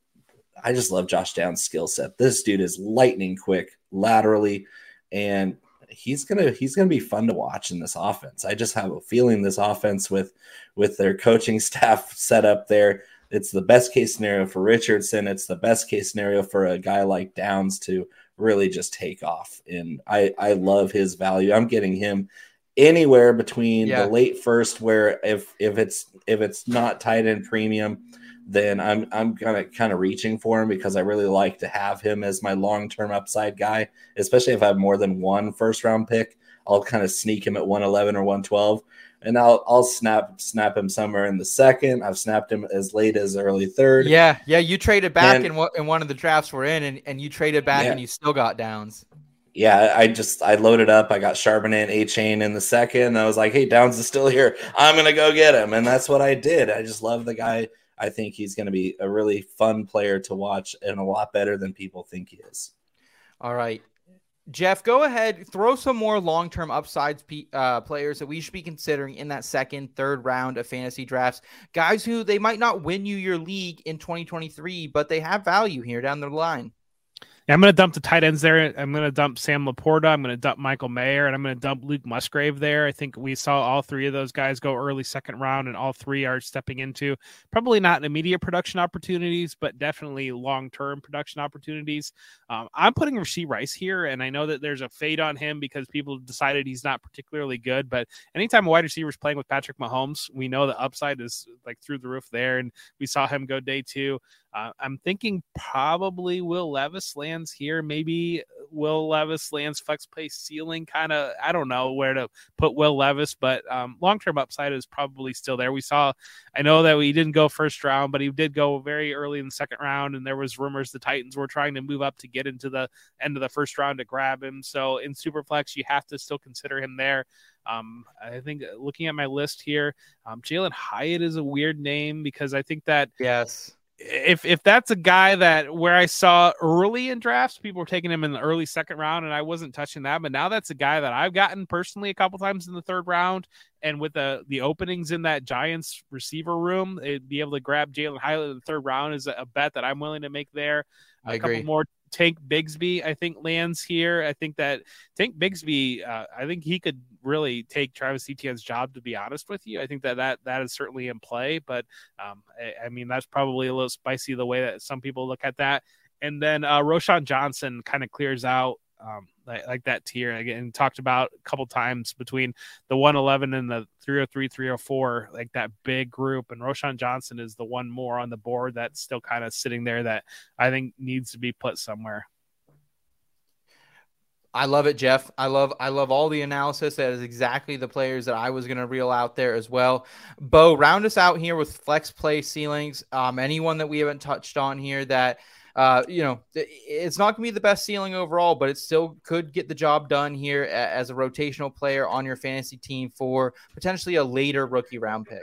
I just love Josh Downs' skill set. This dude is lightning quick laterally, and he's gonna he's gonna be fun to watch in this offense. I just have a feeling this offense with with their coaching staff set up there. It's the best case scenario for Richardson. It's the best case scenario for a guy like Downs to really just take off. And I I love his value. I'm getting him anywhere between yeah. the late first, where if if it's if it's not tight end premium, then I'm I'm kind of kind of reaching for him because I really like to have him as my long term upside guy, especially if I have more than one first round pick. I'll kind of sneak him at 111 or 112 and I'll I'll snap snap him somewhere in the second. I've snapped him as late as early third. Yeah, yeah. You traded back and, in what in one of the drafts we're in, and, and you traded back yeah. and you still got downs. Yeah, I just I loaded up. I got Charbonnet and Achane in the second. I was like, hey, Downs is still here. I'm gonna go get him, and that's what I did. I just love the guy. I think he's gonna be a really fun player to watch and a lot better than people think he is. All right. Jeff, go ahead, throw some more long term upsides uh, players that we should be considering in that second, third round of fantasy drafts. Guys who they might not win you your league in 2023, but they have value here down the line. I'm going to dump the tight ends there. I'm going to dump Sam LaPorta. I'm going to dump Michael Mayer, and I'm going to dump Luke Musgrave there. I think we saw all three of those guys go early second round, and all three are stepping into probably not immediate production opportunities, but definitely long term production opportunities. Um, I'm putting Rashee Rice here, and I know that there's a fade on him because people decided he's not particularly good. But anytime a wide receiver is playing with Patrick Mahomes, we know the upside is like through the roof there, and we saw him go day two. Uh, I'm thinking probably Will Levis lands here. Maybe Will Levis lands flex play ceiling. Kind of, I don't know where to put Will Levis, but um, long term upside is probably still there. We saw, I know that we didn't go first round, but he did go very early in the second round, and there was rumors the Titans were trying to move up to get into the end of the first round to grab him. So in Superflex, you have to still consider him there. Um, I think looking at my list here, um, Jalin Hyatt is a weird name because I think that yes, if if that's a guy that where I saw early in drafts, people were taking him in the early second round, and I wasn't touching that. But now that's a guy that I've gotten personally a couple times in the third round, and with the the openings in that Giants receiver room, eh, be able to grab Jalin Hyatt in the third round is a, a bet that I'm willing to make there. A I agree. couple more Tank Bigsby, I think, lands here. I think that Tank Bigsby, uh, I think he could really take Travis Etienne's job. To be honest with you, I think that that, that is certainly in play. But um, I, I, mean, that's probably a little spicy the way that some people look at that. And then uh, Roschon Johnson kind of clears out um, like, like, that tier again talked about a couple times between the 111 and the 303 304 like that big group and Roschon Johnson is the one more on the board that's still kind of sitting there that I think needs to be put somewhere I love it, Jeff. I love I love all the analysis. That is exactly the players that I was going to reel out there as well. Bo, round us out here with flex play ceilings. Um, anyone that we haven't touched on here that uh, you know, it's not going to be the best ceiling overall, but it still could get the job done here as a rotational player on your fantasy team for potentially a later rookie round pick.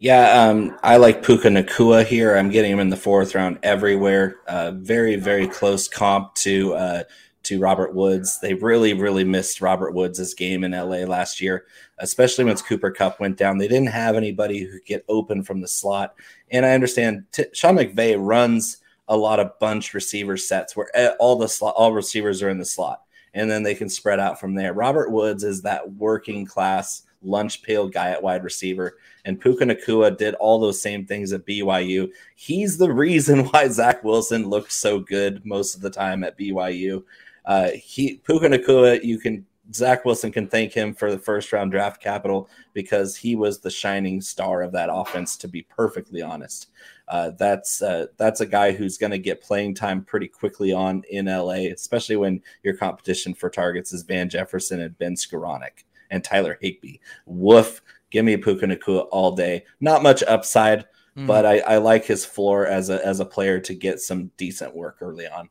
Yeah, um, I like Puka Nacua here. I'm getting him in the fourth round everywhere. Uh, very, very close comp to uh, to Robert Woods. They really, really missed Robert Woods' game in LA last year, especially once Cooper Kupp went down. They didn't have anybody who could get open from the slot. And I understand t- Sean McVay runs a lot of bunch receiver sets where eh, all the slot, all receivers are in the slot, and then they can spread out from there. Robert Woods is that working class lunch pail guy at wide receiver. And Puka Nacua did all those same things at BYU. He's the reason why Zach Wilson looked so good most of the time at BYU. Uh, he Puka Nacua, you can Zach Wilson can thank him for the first round draft capital because he was the shining star of that offense. To be perfectly honest, uh, that's uh, that's a guy who's going to get playing time pretty quickly on in LA, especially when your competition for targets is Van Jefferson and Ben Skowronek and Tyler Higbee. Woof, give me Puka Nacua all day. Not much upside, mm. but I, I like his floor as a as a player to get some decent work early on.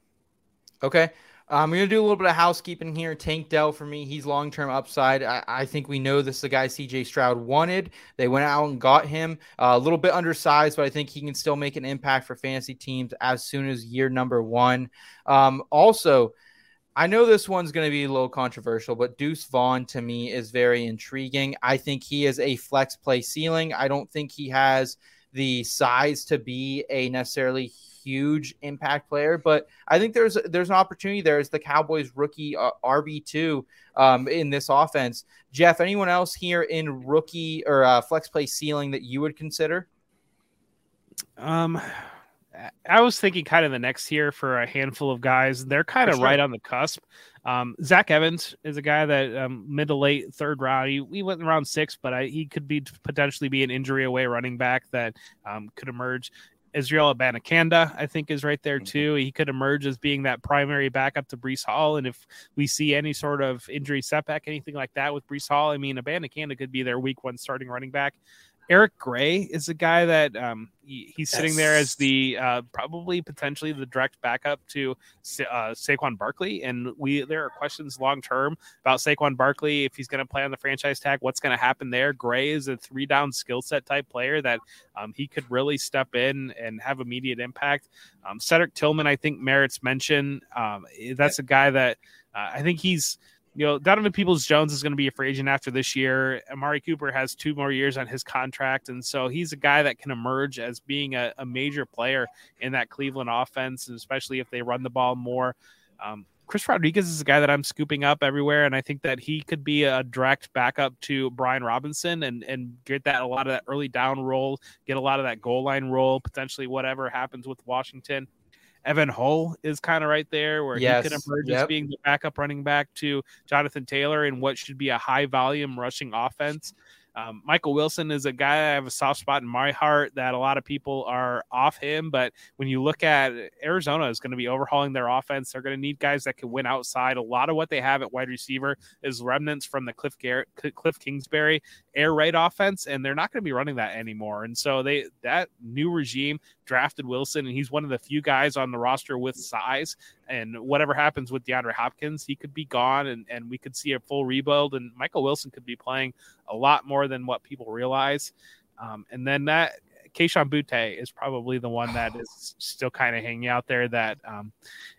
Okay. I'm going to do a little bit of housekeeping here. Tank Dell for me, he's long term upside. I, I, think we know this is the guy CJ Stroud wanted. They went out and got him uh, a little bit undersized, but I think he can still make an impact for fantasy teams as soon as year number one. Um, also, I know this one's going to be a little controversial, but Deuce Vaughn to me is very intriguing. I think he is a flex play ceiling. I don't think he has the size to be a necessarily huge impact player, but I think there's there's an opportunity there as the Cowboys rookie uh, RB two um, in this offense. Jeff, anyone else here in rookie or uh, flex play ceiling that you would consider? Um, I was thinking kind of the next year for a handful of guys. They're kind of sure. right on the cusp. Um, Zach Evans is a guy that um, mid to late third round. He, he went around six, but I, he could be potentially be an injury away running back that um, could emerge. Israel Abanikanda, I think, is right there mm-hmm. too. He could emerge as being that primary backup to Breece Hall. And if we see any sort of injury setback, anything like that with Breece Hall, I mean, Abanikanda could be their week one starting running back. Eric Gray is a guy that um, he, he's sitting there as the uh, probably potentially the direct backup to uh, Saquon Barkley, and we there are questions long term about Saquon Barkley if he's going to play on the franchise tag. What's going to happen there? Gray is a three down skill set type player that um, he could really step in and have immediate impact. Um, Cedric Tillman, I think merits mention. Um, that's a guy that uh, I think he's you know, Donovan Peoples Jones is going to be a free agent after this year. Amari Cooper has two more years on his contract. And so he's a guy that can emerge as being a, a major player in that Cleveland offense, especially if they run the ball more. Um, Chris Rodriguez is a guy that I'm scooping up everywhere, and I think that he could be a direct backup to Brian Robinson and and get that a lot of that early down role, get a lot of that goal line role, potentially whatever happens with Washington. Evan Hull is kind of right there where yes. he could emerge yep. as being the backup running back to Jonathan Taylor in what should be a high volume rushing offense. Um, Michael Wilson is a guy I have a soft spot in my heart that a lot of people are off him. But when you look at Arizona is going to be overhauling their offense, they're going to need guys that can win outside. A lot of what they have at wide receiver is remnants from the Cliff Garrett, Cliff Kingsbury air raid offense, and they're not going to be running that anymore. And so they that new regime drafted Wilson, and he's one of the few guys on the roster with size. And whatever happens with DeAndre Hopkins, he could be gone, and, and we could see a full rebuild. And Michael Wilson could be playing a lot more than what people realize. Um, and then that Kayshon Boutte is probably the one that is still kind of hanging out there. That um,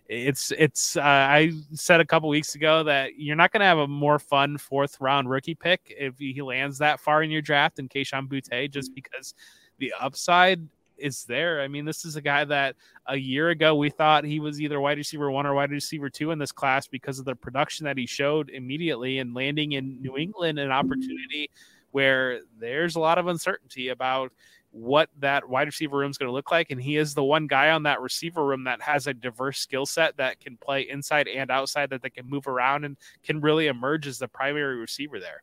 it's it's. Uh, I said a couple weeks ago that you're not going to have a more fun fourth round rookie pick if he lands that far in your draft than Kayshon Boutte, just because the upside is there. I mean, this is a guy that a year ago we thought he was either wide receiver one or wide receiver two in this class because of the production that he showed immediately and landing in New England an opportunity where there's a lot of uncertainty about what that wide receiver room is going to look like. And he is the one guy on that receiver room that has a diverse skill set that can play inside and outside, that they can move around and can really emerge as the primary receiver there.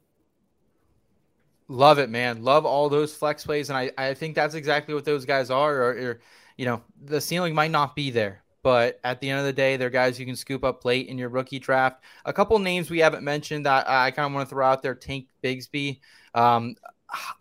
Love it, man. Love all those flex plays. And I, I think that's exactly what those guys are. Or, or, you know, the ceiling might not be there, but at the end of the day, they're guys you can scoop up late in your rookie draft. A couple names we haven't mentioned that I kind of want to throw out there: Tank Bigsby. Um,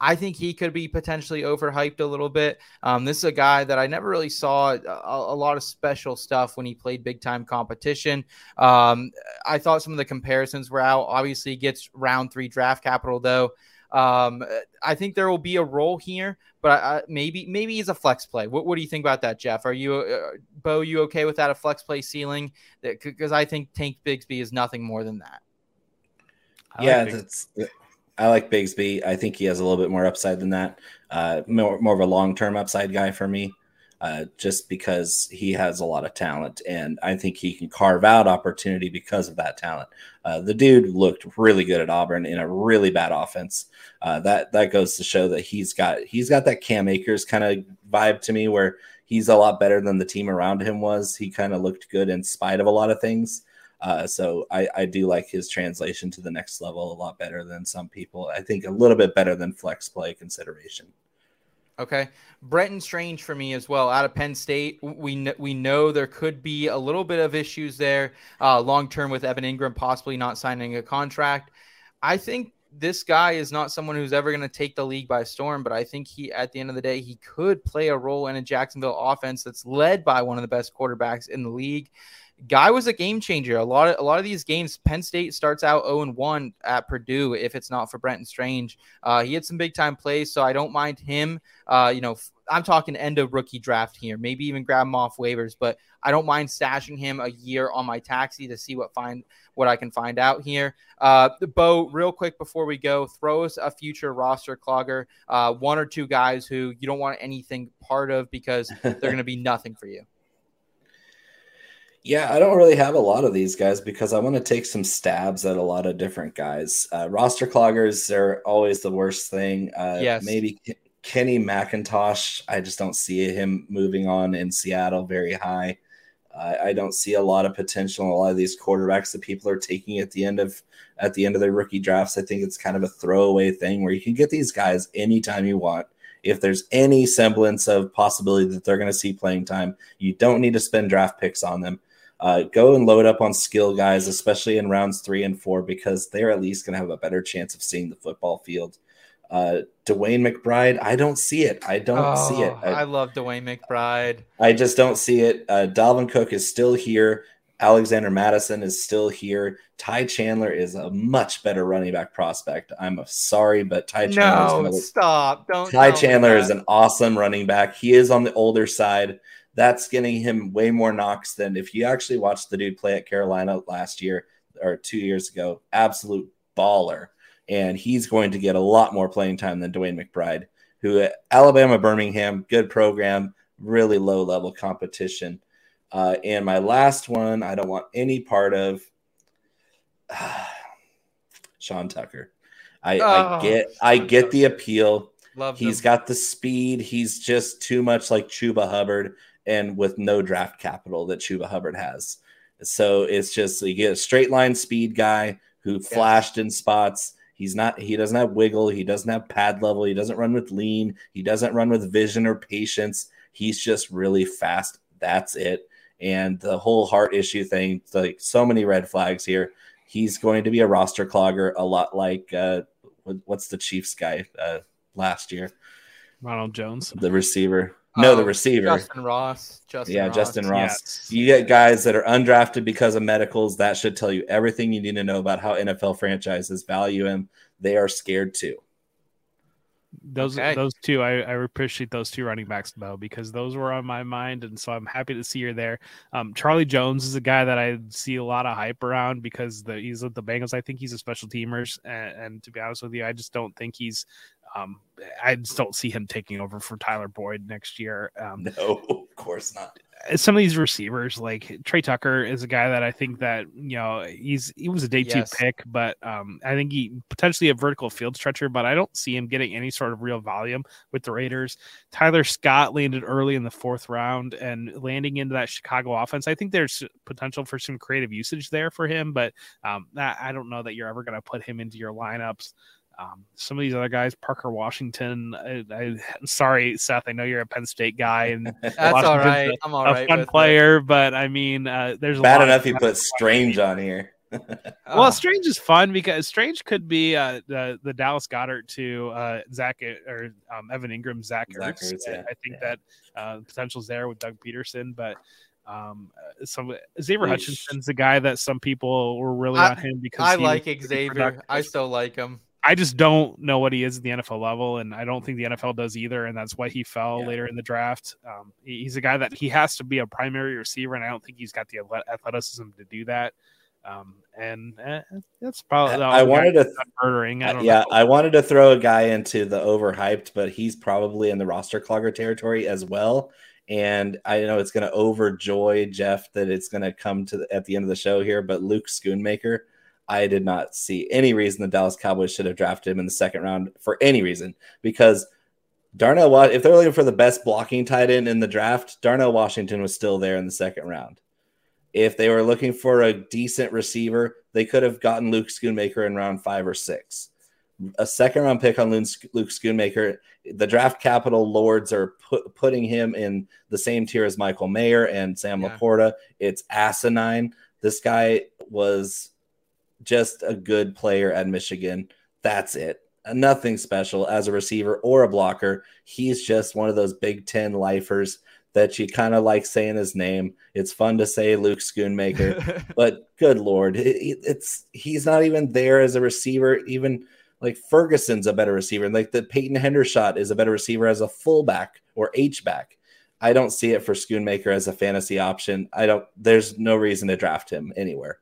I think he could be potentially overhyped a little bit. Um, this is a guy that I never really saw a, a, lot of special stuff when he played big time competition. Um, I thought some of the comparisons were out. Obviously, gets round three draft capital though. Um, I think there will be a role here, but I, maybe maybe he's a flex play. What, what do you think about that, Jeff? Are you, uh, Bo? You okay with that? A flex play ceiling? Because I think Tank Bigsby is nothing more than that. I yeah, like that's. I like Bigsby. I think he has a little bit more upside than that. Uh, more more of a long term upside guy for me uh, just because he has a lot of talent and I think he can carve out opportunity because of that talent. Uh, the dude looked really good at Auburn in a really bad offense. Uh, that that goes to show that he's got he's got that Cam Akers kind of vibe to me where he's a lot better than the team around him was. He kind of looked good in spite of a lot of things. Uh, so I, I do like his translation to the next level a lot better than some people. I think a little bit better than flex play consideration. Okay, Brenton Strange for me as well. Out of Penn State, we we know there could be a little bit of issues there, uh, long term with Evan Engram possibly not signing a contract. I think this guy is not someone who's ever going to take the league by storm, but I think he, at the end of the day, he could play a role in a Jacksonville offense that's led by one of the best quarterbacks in the league guy was a game changer. A lot of a lot of these games, Penn State starts out 0 1 at Purdue if it's not for Brenton Strange. Uh, he had some big time plays, so I don't mind him. Uh, you know, I'm talking end of rookie draft here, maybe even grab him off waivers, but I don't mind stashing him a year on my taxi to see what find what I can find out here. Uh, Bo, real quick before we go, throw us a future roster clogger, uh, one or two guys who you don't want anything part of because they're going to be nothing for you. Yeah, I don't really have a lot of these guys because I want to take some stabs at a lot of different guys. Uh, roster cloggers are always the worst thing. Uh, yes. Maybe Kenny McIntosh. I just don't see him moving on in Seattle very high. Uh, I don't see a lot of potential in a lot of these quarterbacks that people are taking at the end of at the end of their rookie drafts. I think it's kind of a throwaway thing where you can get these guys anytime you want. If there's any semblance of possibility that they're going to see playing time, you don't need to spend draft picks on them uh, go and load up on skill guys, especially in rounds three and four, because they're at least going to have a better chance of seeing the football field. Uh, DeWayne McBride, I don't see it. I don't oh, see it. I, I, love DeWayne McBride. I just don't see it. Uh, Dalvin Cook is still here. Alexander Mattison is still here. Ty Chandler is a much better running back prospect. I'm sorry, but Ty Chandler. No, stop! Don't. Ty Chandler is an awesome running back. He is on the older side that's getting him way more knocks than if you actually watched the dude play at Carolina last year or two years ago. Absolute baller. And he's going to get a lot more playing time than DeWayne McBride, who at Alabama Birmingham, good program, really low level competition. Uh, and my last one, I don't want any part of uh, Sean Tucker. I, oh, I get I get the appeal. Love He's got the speed. He's just too much like Chuba Hubbard and with no draft capital that Chuba Hubbard has. So it's just you get a straight line speed guy who flashed in spots. He's not he doesn't have wiggle, he doesn't have pad level, he doesn't run with lean, he doesn't run with vision or patience. He's just really fast. That's it. And the whole heart issue thing, like so many red flags here. He's going to be a roster clogger, a lot like uh, what's the Chiefs guy uh, last year? Ronald Jones, the receiver. No, the oh, receiver. Justyn Ross. Justyn yeah, Ross. Justyn Ross. Yes. You get guys that are undrafted because of medicals. That should tell you everything you need to know about how NFL franchises value him. They are scared too. Those okay. those two, I, I appreciate those two running backs though because those were on my mind, and so I'm happy to see you're there. Um, Charlie Jones is a guy that I see a lot of hype around because the, he's with the Bengals. I think he's a special teamers, and, and to be honest with you, I just don't think he's um, I just don't see him taking over for Tyler Boyd next year. Um, no, of course not. Some of these receivers, like Tre Tucker, is a guy that I think that you know he's he was a day yes. two pick, but um, I think he potentially a vertical field stretcher, but I don't see him getting any sort of real volume with the Raiders. Tyler Scott landed early in the fourth round and landing into that Chicago offense. I think there's potential for some creative usage there for him, but um, I don't know that you're ever going to put him into your lineups Um, some of these other guys, Parker Washington. I, I, sorry, Seth. I know you're a Penn State guy, and That's all Washington's right. a- I'm all a right. fun with it. player. But I mean, uh, there's a Bad lot enough of you put Strange on here. Well, Oh, Strange is fun because Strange could be uh, the the Dallas Goedert to uh, Zach or um, Evan Engram, Zach, Zach Ertz. Ertz, I- yeah. I think Yeah. that uh, potential's there with Doug Pederson, but um, uh, some Xavier Yeesh. Hutchinson's the guy that some people were really I- on him because I like was Xavier. I still like him. I just don't know what he is at the NFL level, and I don't think the NFL does either, and that's why he fell Yeah. later in the draft. Um, he's a guy that he has to be a primary receiver, and I don't think he's got the athleticism to do that. Um, and uh, that's probably the I wanted to that's not murdering. I don't yeah, know. I wanted to throw a guy into the overhyped, but he's probably in the roster clogger territory as well. And I know it's going to overjoy Jeff that it's going to come to the, at the end of the show here, but Luke Schoonmaker, I did not see any reason the Dallas Cowboys should have drafted him in the second round for any reason because Darnell, if they're looking for the best blocking tight end in the draft, Darnell Washington was still there in the second round. If they were looking for a decent receiver, they could have gotten Luke Schoonmaker in round five or six. A second round pick on Luke Luke Schoonmaker, the draft capital lords are put, putting him in the same tier as Michael Mayer and Sam Yeah. Laporta. It's asinine. This guy was just a good player at Michigan. That's it. Nothing special as a receiver or a blocker. He's just one of those Big Ten lifers that you kind of like saying his name. It's fun to say Luke Schoonmaker, but good lord, it- it- it's he's not even there as a receiver. Even like Ferguson's a better receiver. Like the Peyton Hendershot is a better receiver as a fullback or H back. I don't see it for Schoonmaker as a fantasy option. I don't. There's no reason to draft him anywhere.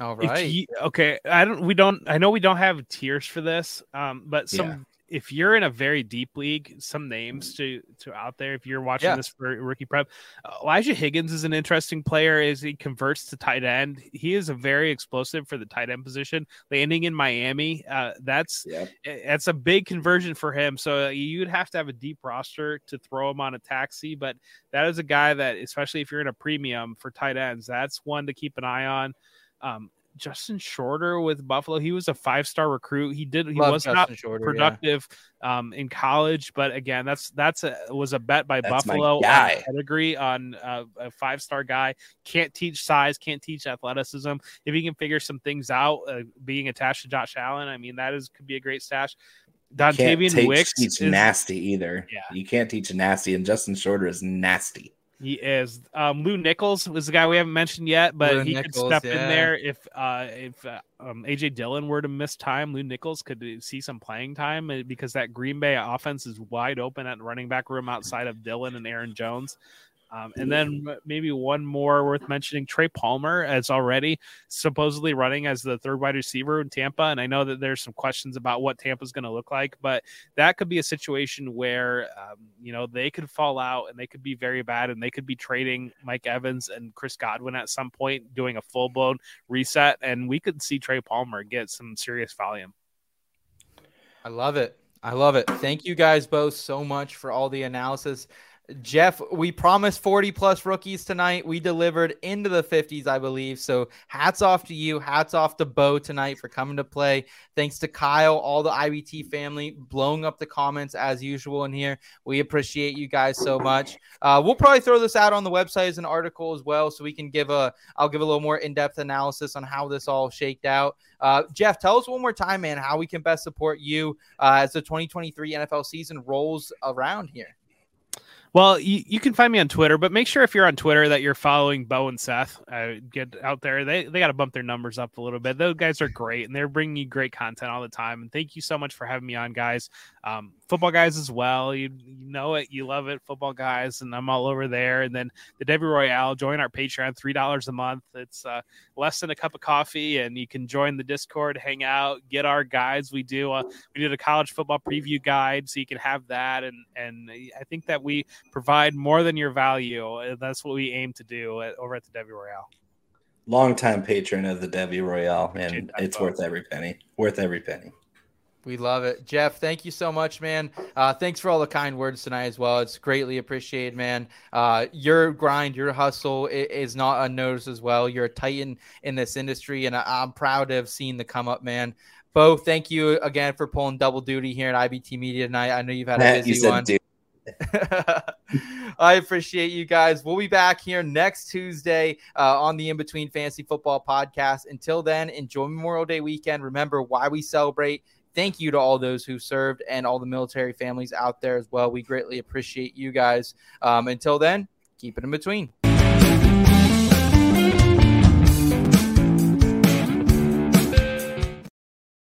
All right. you- okay, I don't. We don't. I know we don't have tiers for this. Um, but some. Yeah. If you're in a very deep league, some names to to out there. If you're watching Yeah. this for rookie prep, Elijah Higgins is an interesting player. As he converts to tight end, he is a very explosive for the tight end position. Landing in Miami, uh, that's Yeah, that's a big conversion for him. So uh, you'd have to have a deep roster to throw him on a taxi, but that is a guy that, especially if you're in a premium for tight ends, that's one to keep an eye on. Um, Justin Shorter with Buffalo, he was a five star recruit. He did he Love was Justin not Shorter, yeah. productive um, in college, but again, that's that's a was a bet by That's Buffalo on pedigree on uh, a five star guy. Can't teach size, can't teach athleticism. If he can figure some things out, uh, being attached to Josh Allen, I mean that is could be a great stash. Dontayvion Wicks teach is, nasty either. Yeah. you can't teach nasty, and Justin Shorter is nasty. He is. Um, Lew Nichols was the guy we haven't mentioned yet, but Lew he Nichols, could step in there if uh, if uh, um, AJ Dillon were to miss time. Lew Nichols could see some playing time uh, because that Green Bay offense is wide open at running back room outside of Dillon and Aaron Jones. Um, and then maybe one more worth mentioning: Trey Palmer is already supposedly running as the third wide receiver in Tampa. And I know that there's some questions about what Tampa's going to look like, but that could be a situation where um, you know they could fall out and they could be very bad, and they could be trading Mike Evans and Chris Godwin at some point, doing a full blown reset, and we could see Trey Palmer get some serious volume. I love it. I love it. Thank you guys both so much for all the analysis. Jeff, we promised 40 plus rookies tonight. We delivered into the 50s, I believe. So hats off to you. Hats off to Bo tonight for coming to play. Thanks to Kyle, all the IBT family, blowing up the comments as usual in here. We appreciate you guys so much. Uh, we'll probably throw this out on the website as an article as well, so we can give a I'll give a little more in-depth analysis on how this all shaked out. Uh, Jeff, tell us one more time, man, how we can best support you uh, as the 2023 NFL season rolls around here. Well, you, you can find me on Twitter, but make sure if you're on Twitter that you're following Bo and Seth. Uh, get out there. They they got to bump their numbers up a little bit. Those guys are great, and they're bringing you great content all the time. And thank you so much for having me on, guys. Um, Footballguys as well. You, you know it, you love it, Footballguys, and I'm all over there. And then the Debbie Royale. Join our Patreon, three dollars a month. It's uh, less than a cup of coffee, and you can join the Discord, hang out, get our guides. We do uh, we did a college football preview guide, so you can have that. And and I think that we provide more than your value. and That's what we aim to do at, over at the Debbie Royale. Longtime patron of the Debbie Royale, and it's Bo. worth every penny. Worth every penny. We love it. Jeff, thank you so much, man. Uh, thanks for all the kind words tonight as well. It's greatly appreciated, man. Uh, your grind, your hustle i- is not unnoticed as well. You're a titan in this industry, and I- I'm proud to have seen the come up, man. Bo, thank you again for pulling double duty here at IBT Media tonight. I know you've had a Matt, busy you said one. dude. I appreciate you guys. We'll be back here next Tuesday uh, on the In Between Fantasy Football podcast. Until then, enjoy Memorial Day weekend. Remember why we celebrate. Thank you to all those who served and all the military families out there as well. We greatly appreciate you guys. Um, until then, keep it in between.